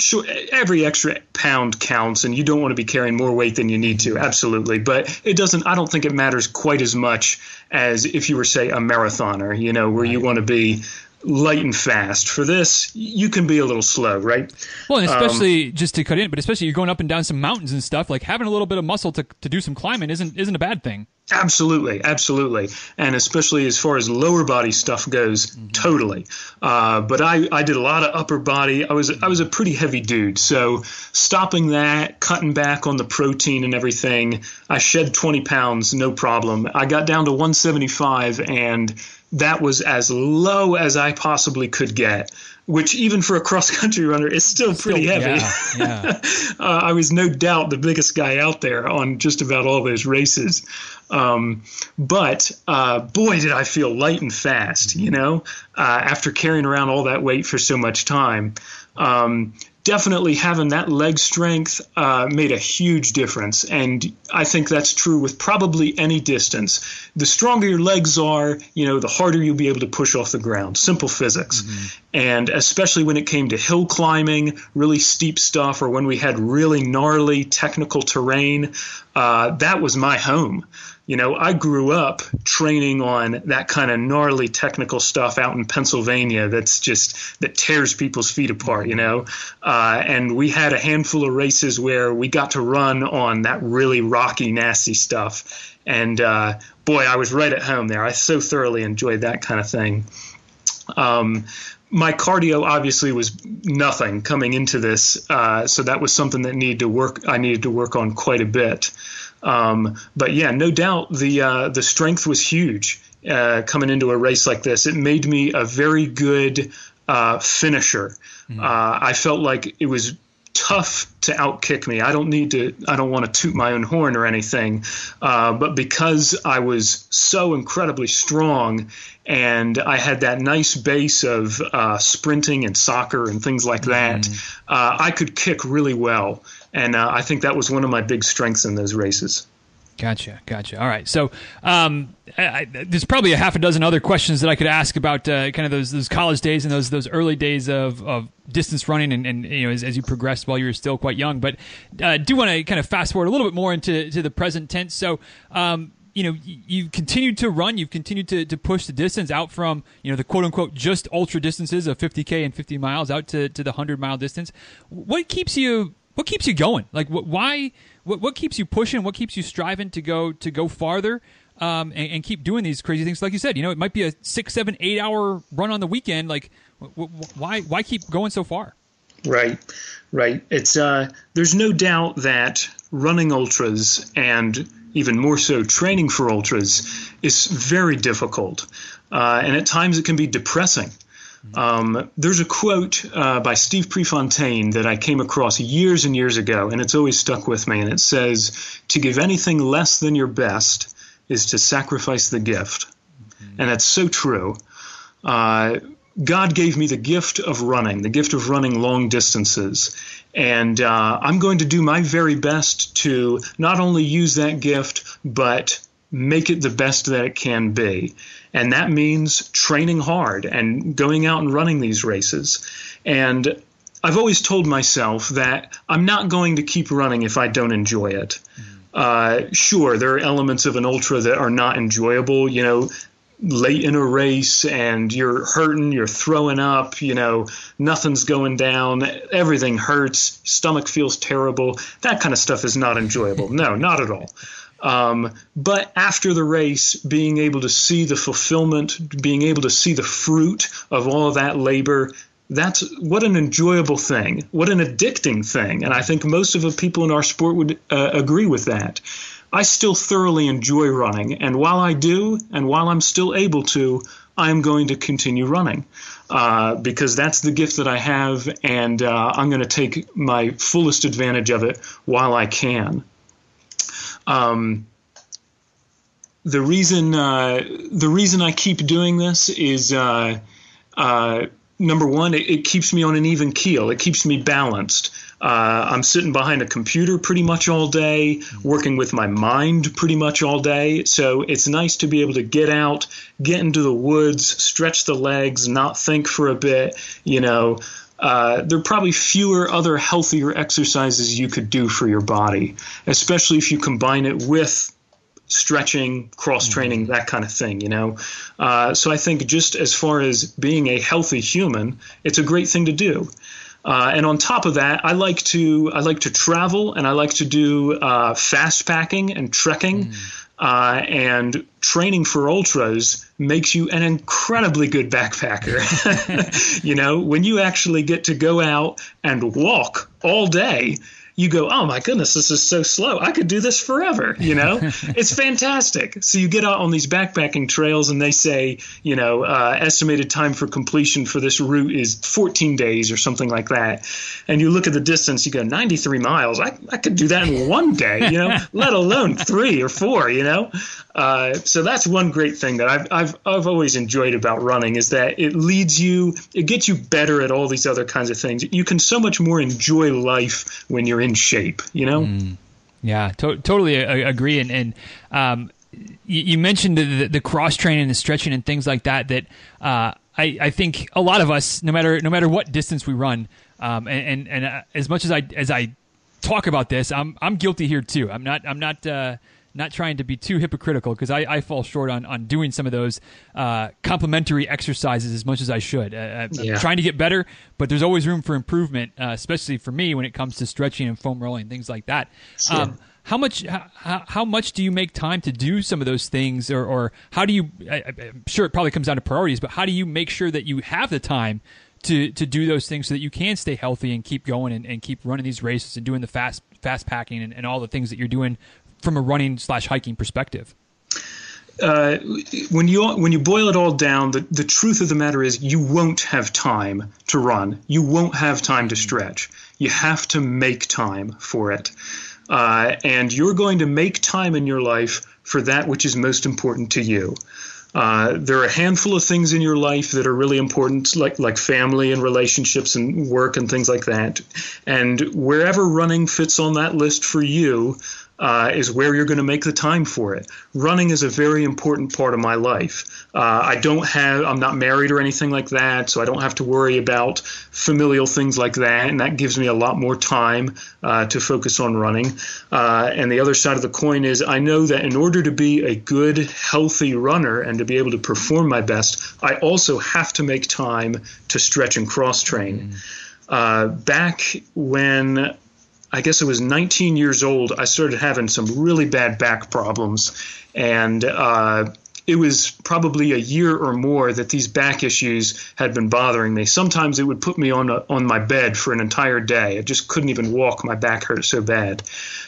sure, every extra pound counts, and you don't want to be carrying more weight than you need to. Absolutely, but it doesn't. I don't think it matters quite as much as if you were, say, a marathoner. You know, where you want to be light and fast. For this, you can be a little slow, right? Well, and especially just to cut in, but especially you're going up and down some mountains and stuff. Like having a little bit of muscle to, to do some climbing isn't isn't a bad thing. Absolutely, absolutely, and especially as far as lower body stuff goes, totally. Uh, but I, I did a lot of upper body. I was I was a pretty heavy dude, so stopping that, cutting back on the protein and everything, I shed 20 pounds, no problem. I got down to 175, and that was as low as I possibly could get. Which even for a cross country runner is still pretty Still- heavy. Yeah, <laughs> yeah. uh, I was no doubt the biggest guy out there on just about all those races. Um, but uh, boy, did I feel light and fast, you know, uh, after carrying around all that weight for so much time. Um, definitely having that leg strength uh, made a huge difference. And I think that's true with probably any distance. The stronger your legs are, you know, the harder you'll be able to push off the ground. Simple physics. And especially when it came to hill climbing, really steep stuff, or when we had really gnarly technical terrain, uh, that was my home. You know, I grew up training on that kind of gnarly technical stuff out in Pennsylvania that's just that tears people's feet apart, you know. Uh, and we had a handful of races where we got to run on that really rocky, nasty stuff. And uh, boy, I was right at home there. I so thoroughly enjoyed that kind of thing. Um, my cardio obviously was nothing coming into this, uh, so that was something that needed to work. I needed to work on quite a bit. Um, but yeah, no doubt the uh, the strength was huge uh, coming into a race like this. It made me a very good uh, finisher. Uh, I felt like it was tough to outkick me. I don't need to. I don't want to toot my own horn or anything, uh, but because I was so incredibly strong and I had that nice base of uh, sprinting and soccer and things like that, mm. uh, I could kick really well. And uh, I think that was one of my big strengths in those races. Gotcha, gotcha. All right, so um, I, I, there's probably a half a dozen other questions that I could ask about uh, kind of those those college days and those those early days of, of distance running and, and you know as, as you progressed while you were still quite young. But uh, do want to kind of fast forward a little bit more into to the present tense. So um, you know you've continued to run you've continued to, to push the distance out from you know the quote unquote just ultra distances of 50k and 50 miles out to, to the 100 mile distance what keeps you what keeps you going? Like what, why what, what keeps you pushing? What keeps you striving to go to go farther um, and, and, keep doing these crazy things? Like you said you know it might be a six seven eight hour run on the weekend. Like why why keep going so far? Right. Right. It's uh there's no doubt that running ultras and even more so training for ultras, is very difficult. Uh, and at times it can be depressing. Um, there's a quote uh, by Steve Prefontaine that I came across years and years ago, and it's always stuck with me. And it says, To give anything less than your best is to sacrifice the gift. Mm-hmm. And that's so true. Uh, God gave me the gift of running, the gift of running long distances. And uh, I'm going to do my very best to not only use that gift, but make it the best that it can be. And that means training hard and going out and running these races. And I've always told myself that I'm not going to keep running if I don't enjoy it. Uh, sure, there are elements of an ultra that are not enjoyable. You know, late in a race and you're hurting, you're throwing up, you know, nothing's going down, everything hurts, stomach feels terrible. That kind of stuff is not enjoyable. No, not at all. Um, but after the race, being able to see the fulfillment, being able to see the fruit of all of that labor, that's what an enjoyable thing, what an addicting thing. And I think most of the people in our sport would uh, agree with that. I still thoroughly enjoy running, and while I do, and while I'm still able to, I'm going to continue running uh, because that's the gift that I have, and uh, I'm going to take my fullest advantage of it while I can. Um, the reason uh, the reason I keep doing this is uh, uh, number one, it, it, keeps me on an even keel. It keeps me balanced. Uh, I'm sitting behind a computer pretty much all day, working with my mind pretty much all day. So it's nice to be able to get out, get into the woods, stretch the legs, not think for a bit. You know, uh, there are probably fewer other healthier exercises you could do for your body, especially if you combine it with stretching, cross training, mm-hmm. that kind of thing, you know. Uh, so I think just as far as being a healthy human, it's a great thing to do. Uh, and on top of that, I like to I like to travel and I like to do uh, fast packing and trekking. Mm. Uh, and training for ultras makes you an incredibly good backpacker. <laughs> you know, when you actually get to go out and walk all day, you go, oh my goodness, this is so slow. I could do this forever. You know, <laughs> it's fantastic. So you get out on these backpacking trails and they say, you know, uh, estimated time for completion for this route is 14 days or something like that. And you look at the distance, you go 93 miles. I, I could do that in one day, you know, <laughs> let alone three or four, you know. Uh, so that's one great thing that I've, I've, I've always enjoyed about running is that it leads you, it gets you better at all these other kinds of things. You can so much more enjoy life when you're in shape, you know? Mm. Yeah, to- totally agree. And, and um, you, you, mentioned the, the, cross training and stretching and things like that. That uh, I, I think a lot of us, no matter no matter what distance we run, um, and and, and uh, as much as I as I talk about this, I'm I'm guilty here too. I'm not I'm not. Uh, not trying to be too hypocritical because I, I, fall short on, on doing some of those uh, complementary exercises as much as I should. Uh, yeah. I'm trying to get better, but there's always room for improvement, uh, especially for me when it comes to stretching and foam rolling, things like that. Sure. Um, how much how, how, much do you make time to do some of those things or, or how do you I, am sure it probably comes down to priorities but how do you make sure that you have the time to to do those things so that you can stay healthy and keep going and, and keep running these races and doing the fast fast packing and, and all the things that you're doing from a running slash hiking perspective? Uh, when you when you boil it all down, the, the truth of the matter is you won't have time to run. You won't have time to stretch. You have to make time for it, uh, and you're going to make time in your life for that which is most important to you. Uh, there are a handful of things in your life that are really important, like like family and relationships and work and things like that. And wherever running fits on that list for you, uh, is where you're going to make the time for it. Running is a very important part of my life. Uh, I don't have, I'm not married or anything like that, so I don't have to worry about familial things like that, and that gives me a lot more time uh, to focus on running. Uh, and the other side of the coin is I know that in order to be a good, healthy runner and to be able to perform my best, I also have to make time to stretch and cross train. Mm. back when I guess I was 19 years old, I started having some really bad back problems. And uh, it was probably a year or more that these back issues had been bothering me. Sometimes it would put me on a, on my bed for an entire day. I just couldn't even walk. My back hurt so bad.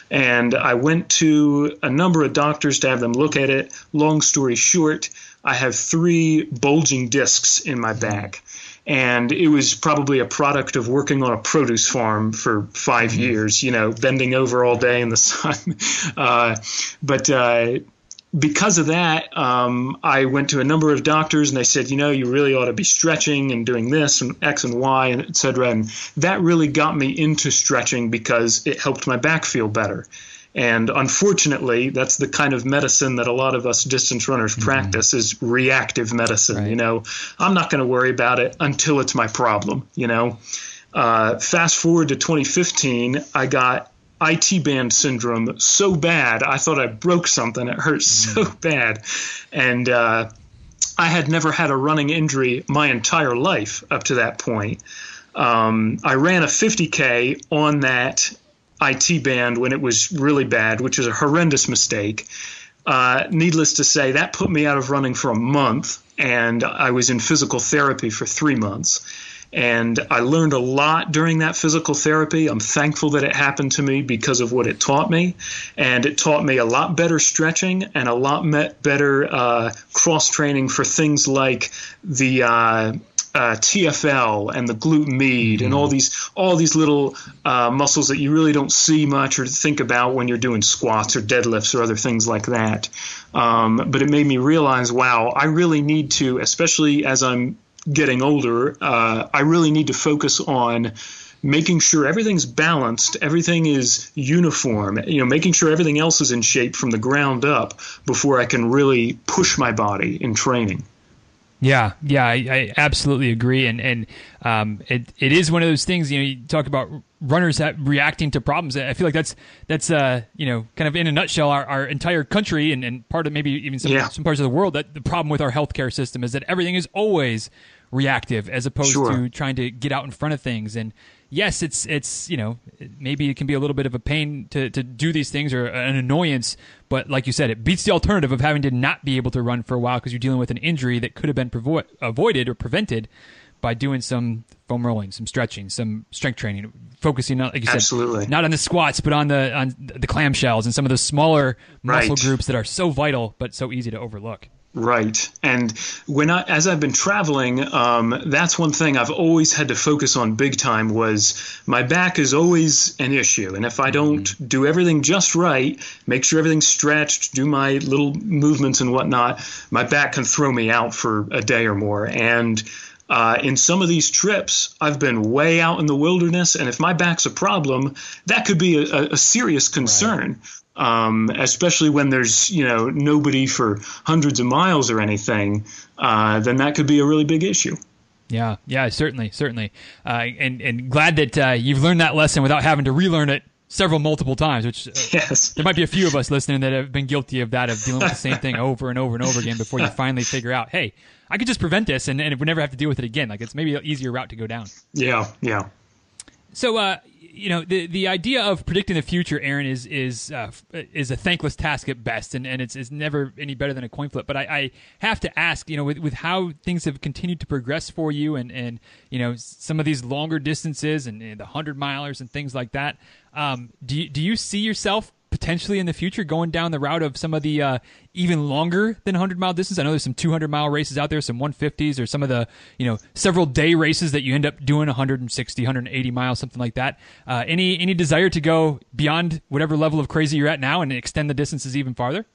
And I went to a number of doctors to have them look at it. Long story short, I have three bulging discs in my back and it was probably a product of working on a produce farm for 5 mm-hmm. years. You know, bending over all day in the <laughs> sun. Uh, but uh, because of that, um, I went to a number of doctors and they said, you know, you really ought to be stretching and doing this and X and Y and et cetera. And that really got me into stretching because it helped my back feel better. And unfortunately, that's the kind of medicine that a lot of us distance runners mm-hmm. practice is reactive medicine. Right. You know, I'm not going to worry about it until it's my problem. You know, uh, fast forward to 2015, I got IT band syndrome so bad, I thought I broke something. It hurt mm-hmm. so bad. And, uh, I had never had a running injury my entire life up to that point. Um, I ran a 50K on that IT band when it was really bad, which was a horrendous mistake. Uh, needless to say, that put me out of running for a month, and I was in physical therapy for three months. And I learned a lot during that physical therapy. I'm thankful that it happened to me because of what it taught me. And it taught me a lot better stretching and a lot better uh, cross training for things like the uh, uh, TFL and the glute med mm. and all mm-hmm. these all these little uh, muscles that you really don't see much or think about when you're doing squats or deadlifts or other things like that. Um, but it made me realize, wow, I really need to, especially as I'm getting older, uh, I really need to focus on making sure everything's balanced, everything is uniform, you know, making sure everything else is in shape from the ground up before I can really push my body in training. Yeah, yeah, I, I, absolutely agree, and and um, it it is one of those things. You know, you talk about runners reacting to problems. I feel like that's that's uh you know kind of in a nutshell our, our entire country and, and part of maybe even some yeah. some parts of the world that the problem with our healthcare system is that everything is always reactive as opposed sure. to trying to get out in front of things and yes, it's it's you know maybe it can be a little bit of a pain to to do these things or an annoyance, but like you said, it beats the alternative of having to not be able to run for a while because you're dealing with an injury that could have been provo- avoided or prevented by doing some foam rolling, some stretching, some strength training, focusing on like you Absolutely. said, not on the squats, but on the on the clamshells and some of those smaller muscle right. groups that are so vital but so easy to overlook. Right, and when I, as I've been traveling, um, that's one thing I've always had to focus on big time. Was my back is always an issue, and if I don't mm-hmm. do everything just right, make sure everything's stretched, do my little movements and whatnot, my back can throw me out for a day or more. And uh, in some of these trips, I've been way out in the wilderness, and if my back's a problem, that could be a, a serious concern. Right um, especially when there's you know nobody for hundreds of miles or anything, uh, then that could be a really big issue. Yeah, yeah, certainly, certainly, uh, and and glad that uh, you've learned that lesson without having to relearn it several multiple times. Which uh, <laughs> yes, there might be a few of us listening that have been guilty of that, of dealing with the same thing over and over and over again before you <laughs> finally figure out, hey, I could just prevent this and, and we never have to deal with it again. Like it's maybe an easier route to go down. Yeah, yeah. So, uh, you know the the idea of predicting the future, Aaron, is is uh, is a thankless task at best, and, and it's, it's never any better than a coin flip. But I, I have to ask, you know, with, with how things have continued to progress for you, and, and you know some of these longer distances and, and the hundred milers and things like that, um, do you, do you see yourself potentially in the future going down the route of some of the uh, even longer than 100 mile distance. I know there's some 200 mile races out there, some 150s, or some of the you know several day races that you end up doing 160, 180 miles, something like that. Uh, any any desire to go beyond whatever level of crazy you're at now and extend the distances even farther?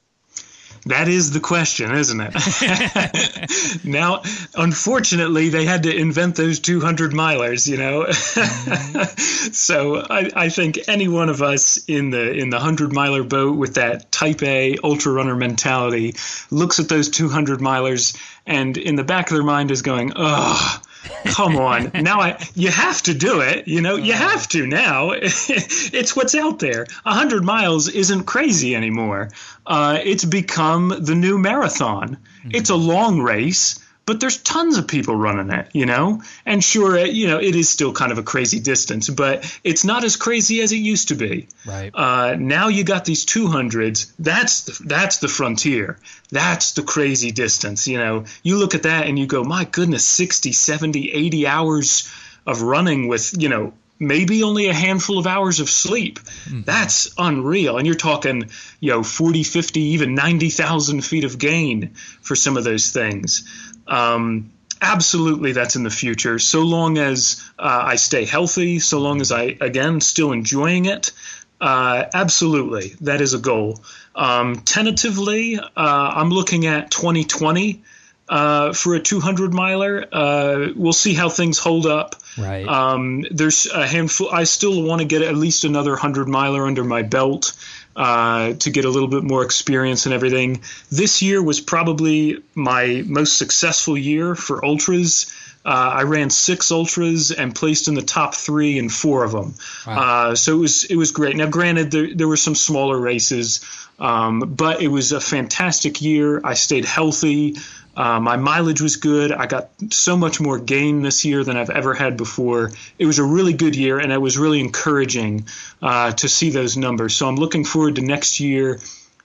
That is the question, isn't it? <laughs> now, unfortunately, they had to invent those 200 milers, you know. <laughs> So I, I, think any one of us in the in the 100 miler boat with that Type A ultra runner mentality looks at those 200 milers and in the back of their mind is going, "Ugh." Come on. now I you have to do it, you know, you have to now. <laughs> it's what's out there. 100 miles isn't crazy anymore. Uh, it's become the new marathon. Mm-hmm. It's a long race but there's tons of people running it, you know? And sure, you know, it is still kind of a crazy distance, but it's not as crazy as it used to be. Right. Uh, now you got these 200s. That's the, that's the frontier. That's the crazy distance, you know? You look at that and you go, my goodness, 60, 70, 80 hours of running with, you know, maybe only a handful of hours of sleep. Mm-hmm. That's unreal. And you're talking, you know, 40, 50, even 90,000 feet of gain for some of those things. Um, absolutely, that's in the future. So long as uh, I stay healthy, so long as I, again, still enjoying it. Uh, absolutely, that is a goal. Um, tentatively, uh, I'm looking at 2020 uh, for a 200 miler. Uh, we'll see how things hold up. Right. Um, there's a handful. I still want to get at least another 100 miler under my belt uh, to get a little bit more experience and everything. This year was probably my most successful year for ultras. Uh, I ran six ultras and placed in the top three in four of them. Wow. Uh, so it was it was great. Now, granted, there, there were some smaller races, um, but it was a fantastic year. I stayed healthy. Uh, my mileage was good. I got so much more gain this year than I've ever had before. It was a really good year, and it was really encouraging uh, to see those numbers. So I'm looking forward to next year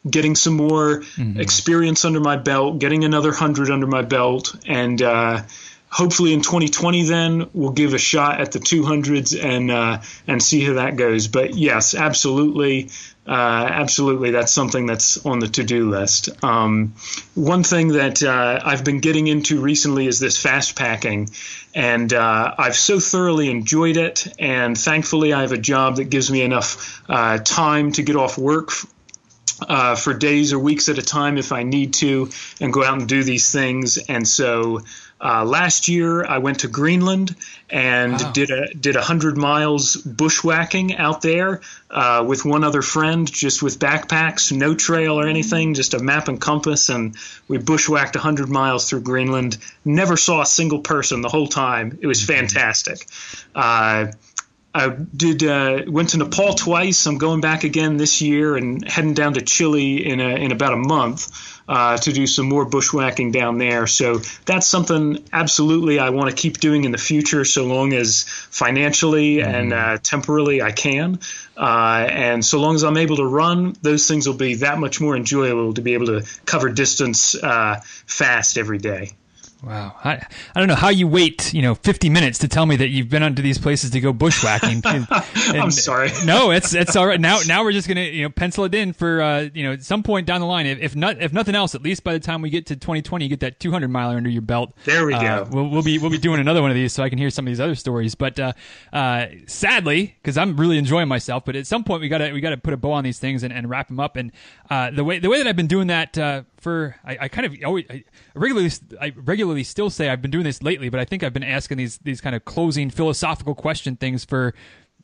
getting some more mm-hmm. experience under my belt, getting another 100 under my belt, and uh, hopefully in 2020 then we'll give a shot at the 200s and uh, and see how that goes. But yes, absolutely. Uh, absolutely, that's something that's on the to-do list. Um, one thing that uh, I've been getting into recently is this fast packing, and uh, I've so thoroughly enjoyed it. And thankfully, I have a job that gives me enough time to get off work uh, for days or weeks at a time if I need to, and go out and do these things. And so uh, last year, I went to Greenland and wow. did a did a hundred miles bushwhacking out there uh, with one other friend, just with backpacks, no trail or anything, just a map and compass, and we bushwhacked a hundred miles through Greenland. Never saw a single person the whole time. It was mm-hmm. fantastic. Uh, I did uh, went to Nepal twice. I'm going back again this year and heading down to Chile in a, in about a month uh, to do some more bushwhacking down there. So that's something absolutely I want to keep doing in the future, so long as financially mm-hmm. and uh, temporally I can. Uh, and so long as I'm able to run, those things will be that much more enjoyable to be able to cover distance uh, fast every day. Wow, I, I don't know how you wait, you know, 50 minutes to tell me that you've been onto these places to go bushwhacking. <laughs> and, I'm sorry. <laughs> no, it's it's all right. Now now we're just gonna you know pencil it in for uh, you know at some point down the line. If, if not if nothing else, at least by the time we get to 2020, you get that 200 miler under your belt. There we uh, go. We'll, we'll be we'll be doing another one of these so I can hear some of these other stories. But uh, uh sadly, because I'm really enjoying myself, but at some point we gotta we gotta put a bow on these things and, and wrap them up. And uh, the way the way that I've been doing that uh, for I, I, kind of always I regularly I regularly still say I've been doing this lately, but I think I've been asking these these kind of closing philosophical question things for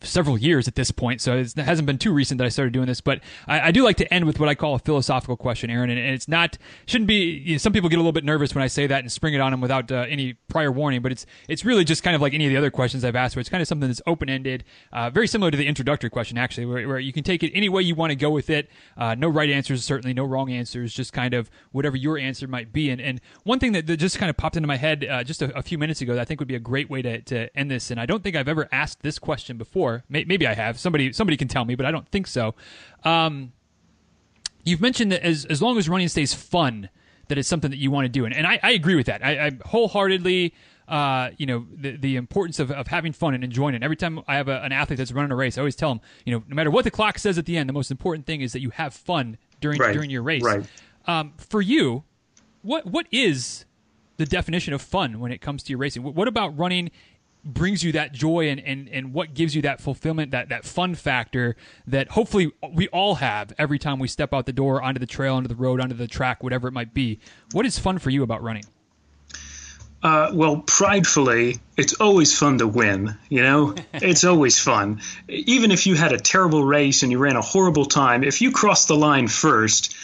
several years at this point, so it hasn't been too recent that I started doing this. But I, I, do like to end with what I call a philosophical question, Aaron, and, and it's not shouldn't be. You know, some people get a little bit nervous when I say that and spring it on them without uh, any prior warning, but it's it's really just kind of like any of the other questions I've asked, where it's kind of something that's open ended, uh, very similar to the introductory question actually, where, where you can take it any way you want to go with it. Uh, no right answers, certainly no wrong answers, just kind of whatever your answer might be. And and one thing that, that just kind of popped into my head uh, just a, a, few minutes ago that I think would be a great way to to end this, and I don't think I've ever asked this question before. Maybe I have have. Somebody somebody can tell me, but I don't think so. Um, you've mentioned that as as long as running stays fun, that it's something that you want to do, and, and I, I agree with that. I, I wholeheartedly. Uh, you know the, the importance of, of having fun and enjoying it. Every time I have a, an athlete that's running a race, I always tell them, you know, no matter what the clock says at the end, the most important thing is that you have fun during right. during your race. Right. Um, for you, what what is the definition of fun when it comes to your racing? What, what about running brings you that joy and, and, and what gives you that fulfillment, that, that fun factor that hopefully we all have every time we step out the door onto the trail, onto the road, onto the track, whatever it might be. What is fun for you about running? Uh, well, pridefully, it's always fun to win. You know, <laughs> it's always fun. Even if you had a terrible race and you ran a horrible time, if you cross the line first,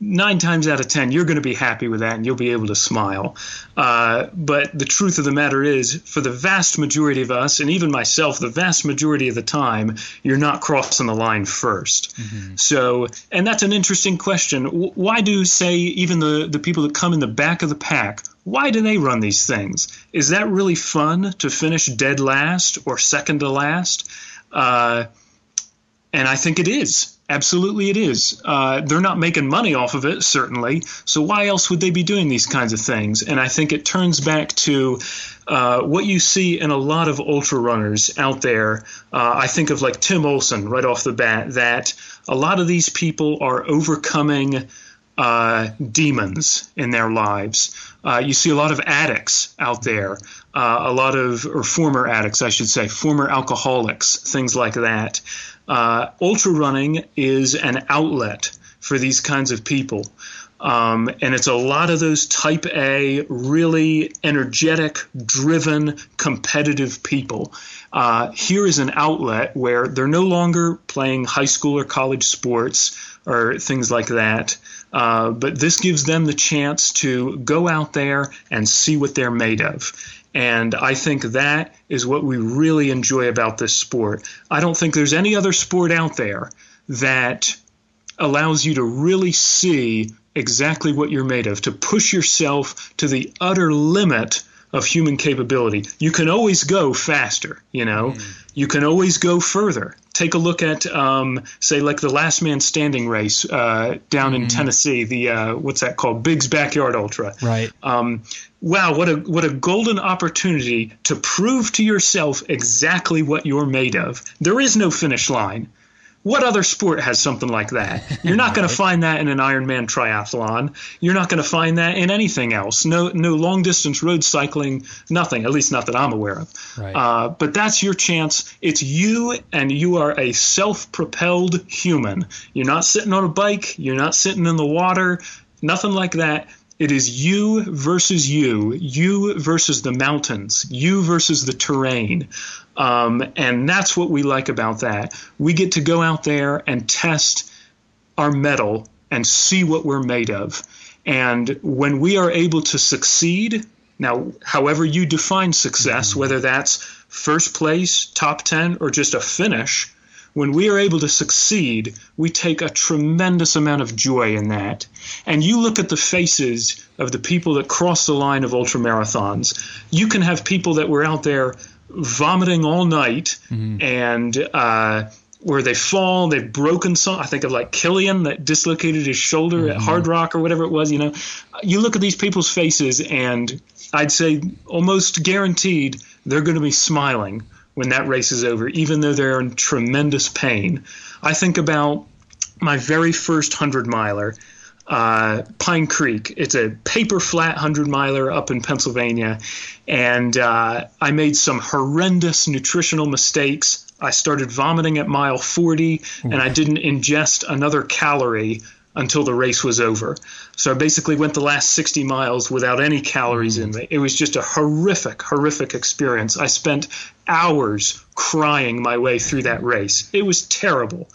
nine times out of ten, you're going to be happy with that and you'll be able to smile. Uh, but the truth of the matter is, for the vast majority of us, and even myself, the vast majority of the time, you're not crossing the line 1st mm-hmm. So, and that's an interesting question. Why do, say, even the, the people that come in the back of the pack, why do they run these things? Is that really fun to finish dead last or second to last? Uh, and I think it is. Absolutely, it is. Uh, they're not making money off of it, certainly. So why else would they be doing these kinds of things? And I think it turns back to uh, what you see in a lot of ultra runners out there. Uh, I think of like Tim Olson right off the bat. That a lot of these people are overcoming uh, demons in their lives. Uh, you see a lot of addicts out there, uh, a lot of, or former addicts, I should say, former alcoholics, things like that. Uh, ultra running is an outlet for these kinds of people. Um, and it's a lot of those type A, really energetic, driven, competitive people. Uh, here is an outlet where they're no longer playing high school or college sports or things like that. Uh, but this gives them the chance to go out there and see what they're made of. And I think that is what we really enjoy about this sport. I don't think there's any other sport out there that allows you to really see exactly what you're made of, to push yourself to the utter limit of human capability. You can always go faster, you know, mm. you can always go further. Take a look at, um, say, like the last man standing race uh, down mm. in Tennessee, the uh, what's that called? Big's Backyard Ultra. Right. Um, wow, what a what a golden opportunity to prove to yourself exactly what you're made of. There is no finish line. What other sport has something like that? You're not going <laughs> to find that in an Ironman triathlon. You're not going to find that in anything else. No, no long distance road cycling, nothing. At least not that I'm aware of. Right. Uh, but that's your chance. It's you, and you are a self-propelled human. You're not sitting on a bike. You're not sitting in the water. Nothing like that. It is you versus you, you versus the mountains, you versus the terrain. Um, and that's what we like about that. We get to go out there and test our mettle and see what we're made of. And when we are able to succeed, now, however you define success, mm-hmm. whether that's first place, top 10, or just a finish, when we are able to succeed, we take a tremendous amount of joy in that. And you look at the faces of the people that cross the line of ultra marathons. You can have people that were out there vomiting all night mm-hmm. and uh, where they fall, they've broken some. I think of like Kilian that dislocated his shoulder mm-hmm. at Hardrock or whatever it was. You know, you look at these people's faces, and I'd say almost guaranteed they're going to be smiling when that race is over, even though they're in tremendous pain. I think about my very first 100 miler, uh, Pine Creek. It's a paper flat 100 miler up in Pennsylvania. And uh, I made some horrendous nutritional mistakes. I started vomiting at mile 40, and I didn't ingest another calorie until the race was over. So I basically went the last 60 miles without any calories in me. It was just a horrific, horrific experience. I spent hours crying my way through that race. It was terrible.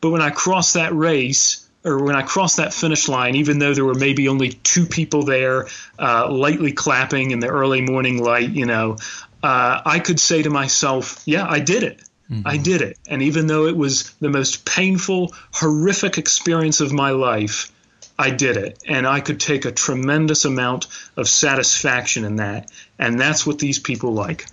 But when I crossed that race, or when I crossed that finish line, even though there were maybe only two people there, uh, lightly clapping in the early morning light, you know, uh, I could say to myself, yeah, I did it. Mm-hmm. I did it. And even though it was the most painful, horrific experience of my life, I did it. And I could take a tremendous amount of satisfaction in that. And that's what these people like.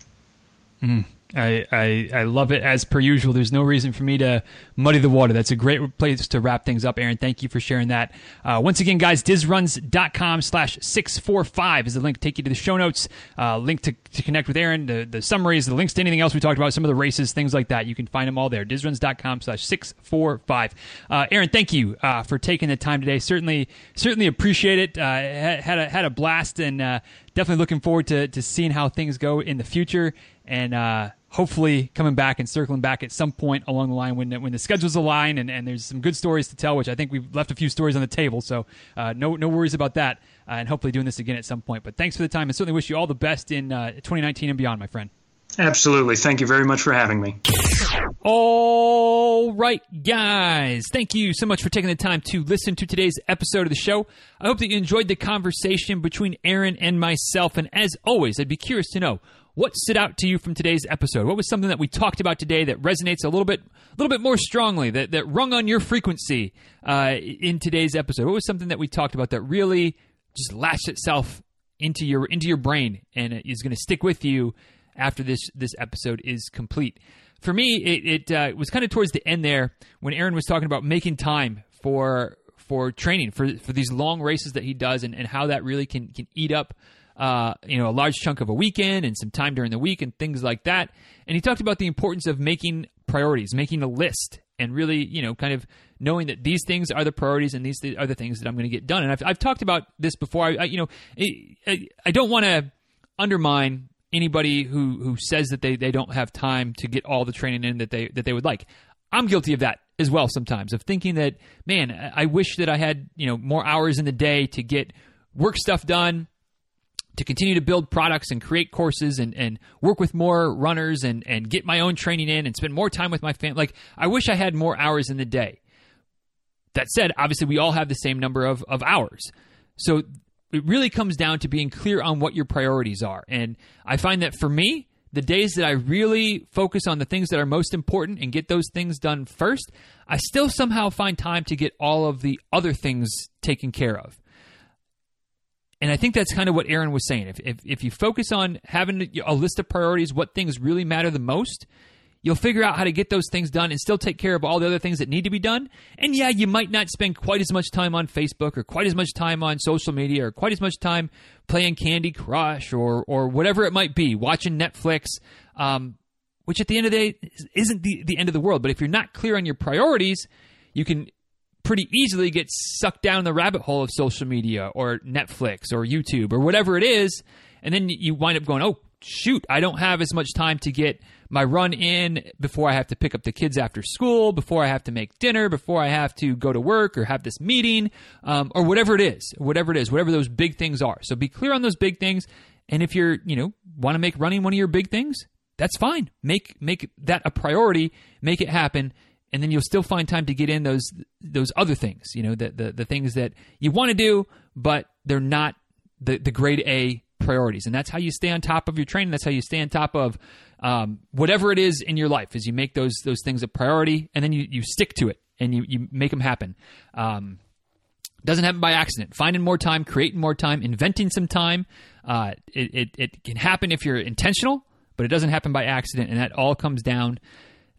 Mm. I, I, I love it as per usual. There's no reason for me to muddy the water. That's a great place to wrap things up, Aaron. Thank you for sharing that. Uh, once again, guys, dizruns.com slash 645 is the link to take you to the show notes, uh, link to, to connect with Aaron, the, the summaries, the links to anything else we talked about, some of the races, things like that. You can find them all there. dizruns.com slash 645. Uh, Aaron, thank you uh, for taking the time today. Certainly, certainly appreciate it. Uh, had a, had a blast and uh, definitely looking forward to to seeing how things go in the future, and uh, hopefully coming back and circling back at some point along the line when when the schedules align and, and there's some good stories to tell. Which I think we've left a few stories on the table, so uh, no no worries about that. Uh, and hopefully doing this again at some point. But thanks for the time, and certainly wish you all the best in uh, 2019 and beyond, my friend. Absolutely. Thank you very much for having me. All right, guys. Thank you so much for taking the time to listen to today's episode of the show. I hope that you enjoyed the conversation between Aaron and myself. And as always, I'd be curious to know what stood out to you from today's episode. What was something that we talked about today that resonates a little bit, a little bit more strongly, that that rung on your frequency uh, in today's episode? What was something that we talked about that really just latched itself into your into your brain and is going to stick with you after this this episode is complete. For me, it, it uh, was kind of towards the end there when Aaron was talking about making time for for training for for these long races that he does and, and how that really can can eat up uh, you know a large chunk of a weekend and some time during the week and things like that. And he talked about the importance of making priorities, making a list, and really you know kind of knowing that these things are the priorities and these are the things that I'm going to get done. And I've I've talked about this before. I, I you know I, I don't want to undermine anybody who who says that they, they don't have time to get all the training in that they that they would like. I'm guilty of that as well sometimes of thinking that man, I wish that I had, you know, more hours in the day to get work stuff done, to continue to build products and create courses and, and work with more runners and, and get my own training in and spend more time with my family. Like, I wish I had more hours in the day. That said, obviously, we all have the same number of, of hours. So it really comes down to being clear on what your priorities are. And I find that for me, the days that I really focus on the things that are most important and get those things done first, I still somehow find time to get all of the other things taken care of. And I think that's kind of what Aaron was saying. If, if, if you focus on having a list of priorities, what things really matter the most, You'll figure out how to get those things done and still take care of all the other things that need to be done. And yeah, you might not spend quite as much time on Facebook or quite as much time on social media or quite as much time playing Candy Crush or or whatever it might be, watching Netflix. Um, which at the end of the day isn't the, the end of the world. But if you're not clear on your priorities, you can pretty easily get sucked down the rabbit hole of social media or Netflix or YouTube or whatever it is. And then you wind up going, oh, shoot, I don't have as much time to get my run in before I have to pick up the kids after school, before I have to make dinner, before I have to go to work or have this meeting, um, or whatever it is, whatever it is, whatever those big things are. So be clear on those big things. And if you're, you know, want to make running one of your big things, that's fine. Make make that a priority. Make it happen, and then you'll still find time to get in those those other things. You know, the the, the things that you want to do, but they're not the the grade A priorities. And that's how you stay on top of your training. That's how you stay on top of um, whatever it is in your life. Is you make those those things a priority, and then you you stick to it and you you make them happen. Um, doesn't happen by accident. Finding more time, creating more time, inventing some time. Uh, it, it, it can happen if you're intentional, but it doesn't happen by accident, and that all comes down,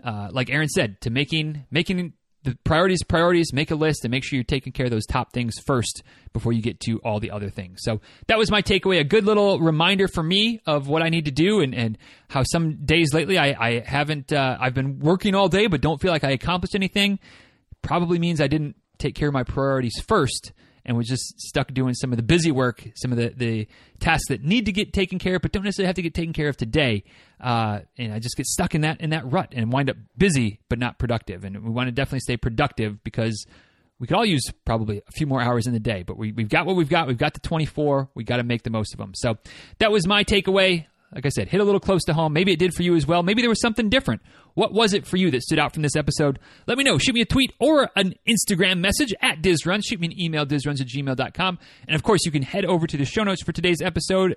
uh, like Aaron said, to making making the priorities priorities make a list and make sure you're taking care of those top things first before you get to all the other things. So that was my takeaway. A good little reminder for me of what i need to do and, and how some days lately i, I haven't uh, i've been working all day but don't feel like i accomplished anything probably means i didn't take care of my priorities first and was just stuck doing some of the busy work, some of the, the tasks that need to get taken care of, but don't necessarily have to get taken care of today. Uh, and I just get stuck in that in that rut and wind up busy but not productive. And we want to definitely stay productive because we could all use probably a few more hours in the day, but we, we've got what we've got. We've got the 24. We got to make the most of them. So that was my takeaway like I said, hit a little close to home. Maybe it did for you as well. Maybe there was something different. What was it for you that stood out from this episode? Let me know. Shoot me a tweet or an Instagram message at DizRuns. Shoot me an email, dizruns at gmail.com. And of course, you can head over to the show notes for today's episode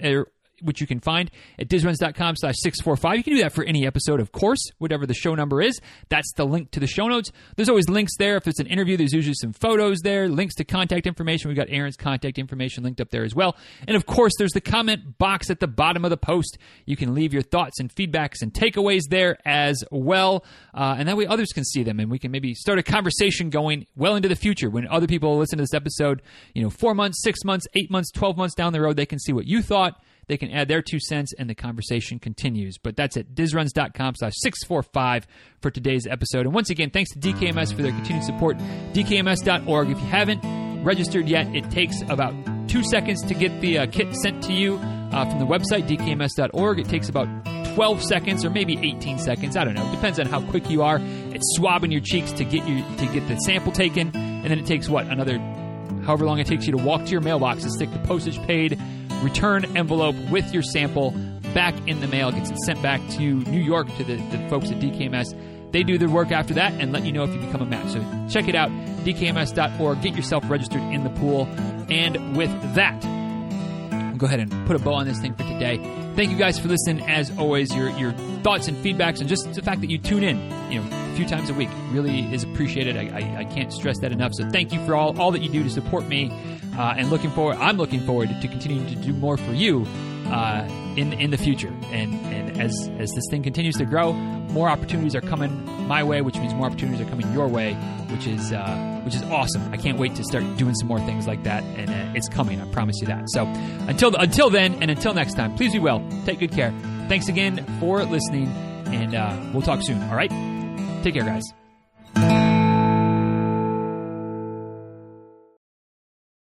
which you can find at dizruns.com slash 645. You can do that for any episode, of course, whatever the show number is. That's the link to the show notes. There's always links there. If it's an interview, there's usually some photos there, links to contact information. We've got Aaron's contact information linked up there as well. And of course, there's the comment box at the bottom of the post. You can leave your thoughts and feedbacks and takeaways there as well. Uh, and that way others can see them and we can maybe start a conversation going well into the future when other people listen to this episode, you know, four months, six months, eight months, 12 months down the road, they can see what you thought they can add their two cents and the conversation continues. But that's at dizruns.com slash 645 for today's episode. And once again, thanks to DKMS for their continued support. DKMS.org. If you haven't registered yet, it takes about two seconds to get the uh, kit sent to you. uh, from the website, dkms.org. It takes about 12 seconds or maybe 18 seconds. I don't know. It Depends on how quick you are. It's swabbing your cheeks to get you to get the sample taken, and then it takes what another however long it takes you to walk to your mailbox and stick the postage paid return envelope with your sample back in the mail. Gets it sent back to New York to the, the folks at DKMS. They do the work after that and let you know if you become a match. So check it out, dkms.org. Get yourself registered in the pool. And with that, go ahead and put a bow on this thing for today. Thank you guys for listening. As always, your your thoughts and feedbacks, and just the fact that you tune in, you know, a few times a week, really is appreciated. I, I, I can't stress that enough. So thank you for all all that you do to support me, uh, and looking forward. I'm looking forward to continuing to do more for you. Uh, in in the future, and and as as this thing continues to grow, more opportunities are coming my way, which means more opportunities are coming your way, which is uh, which is awesome. I can't wait to start doing some more things like that, and uh, it's coming. I promise you that. So until until then, and until next time, please be well. Take good care. Thanks again for listening, and uh, we'll talk soon. All right, take care, guys.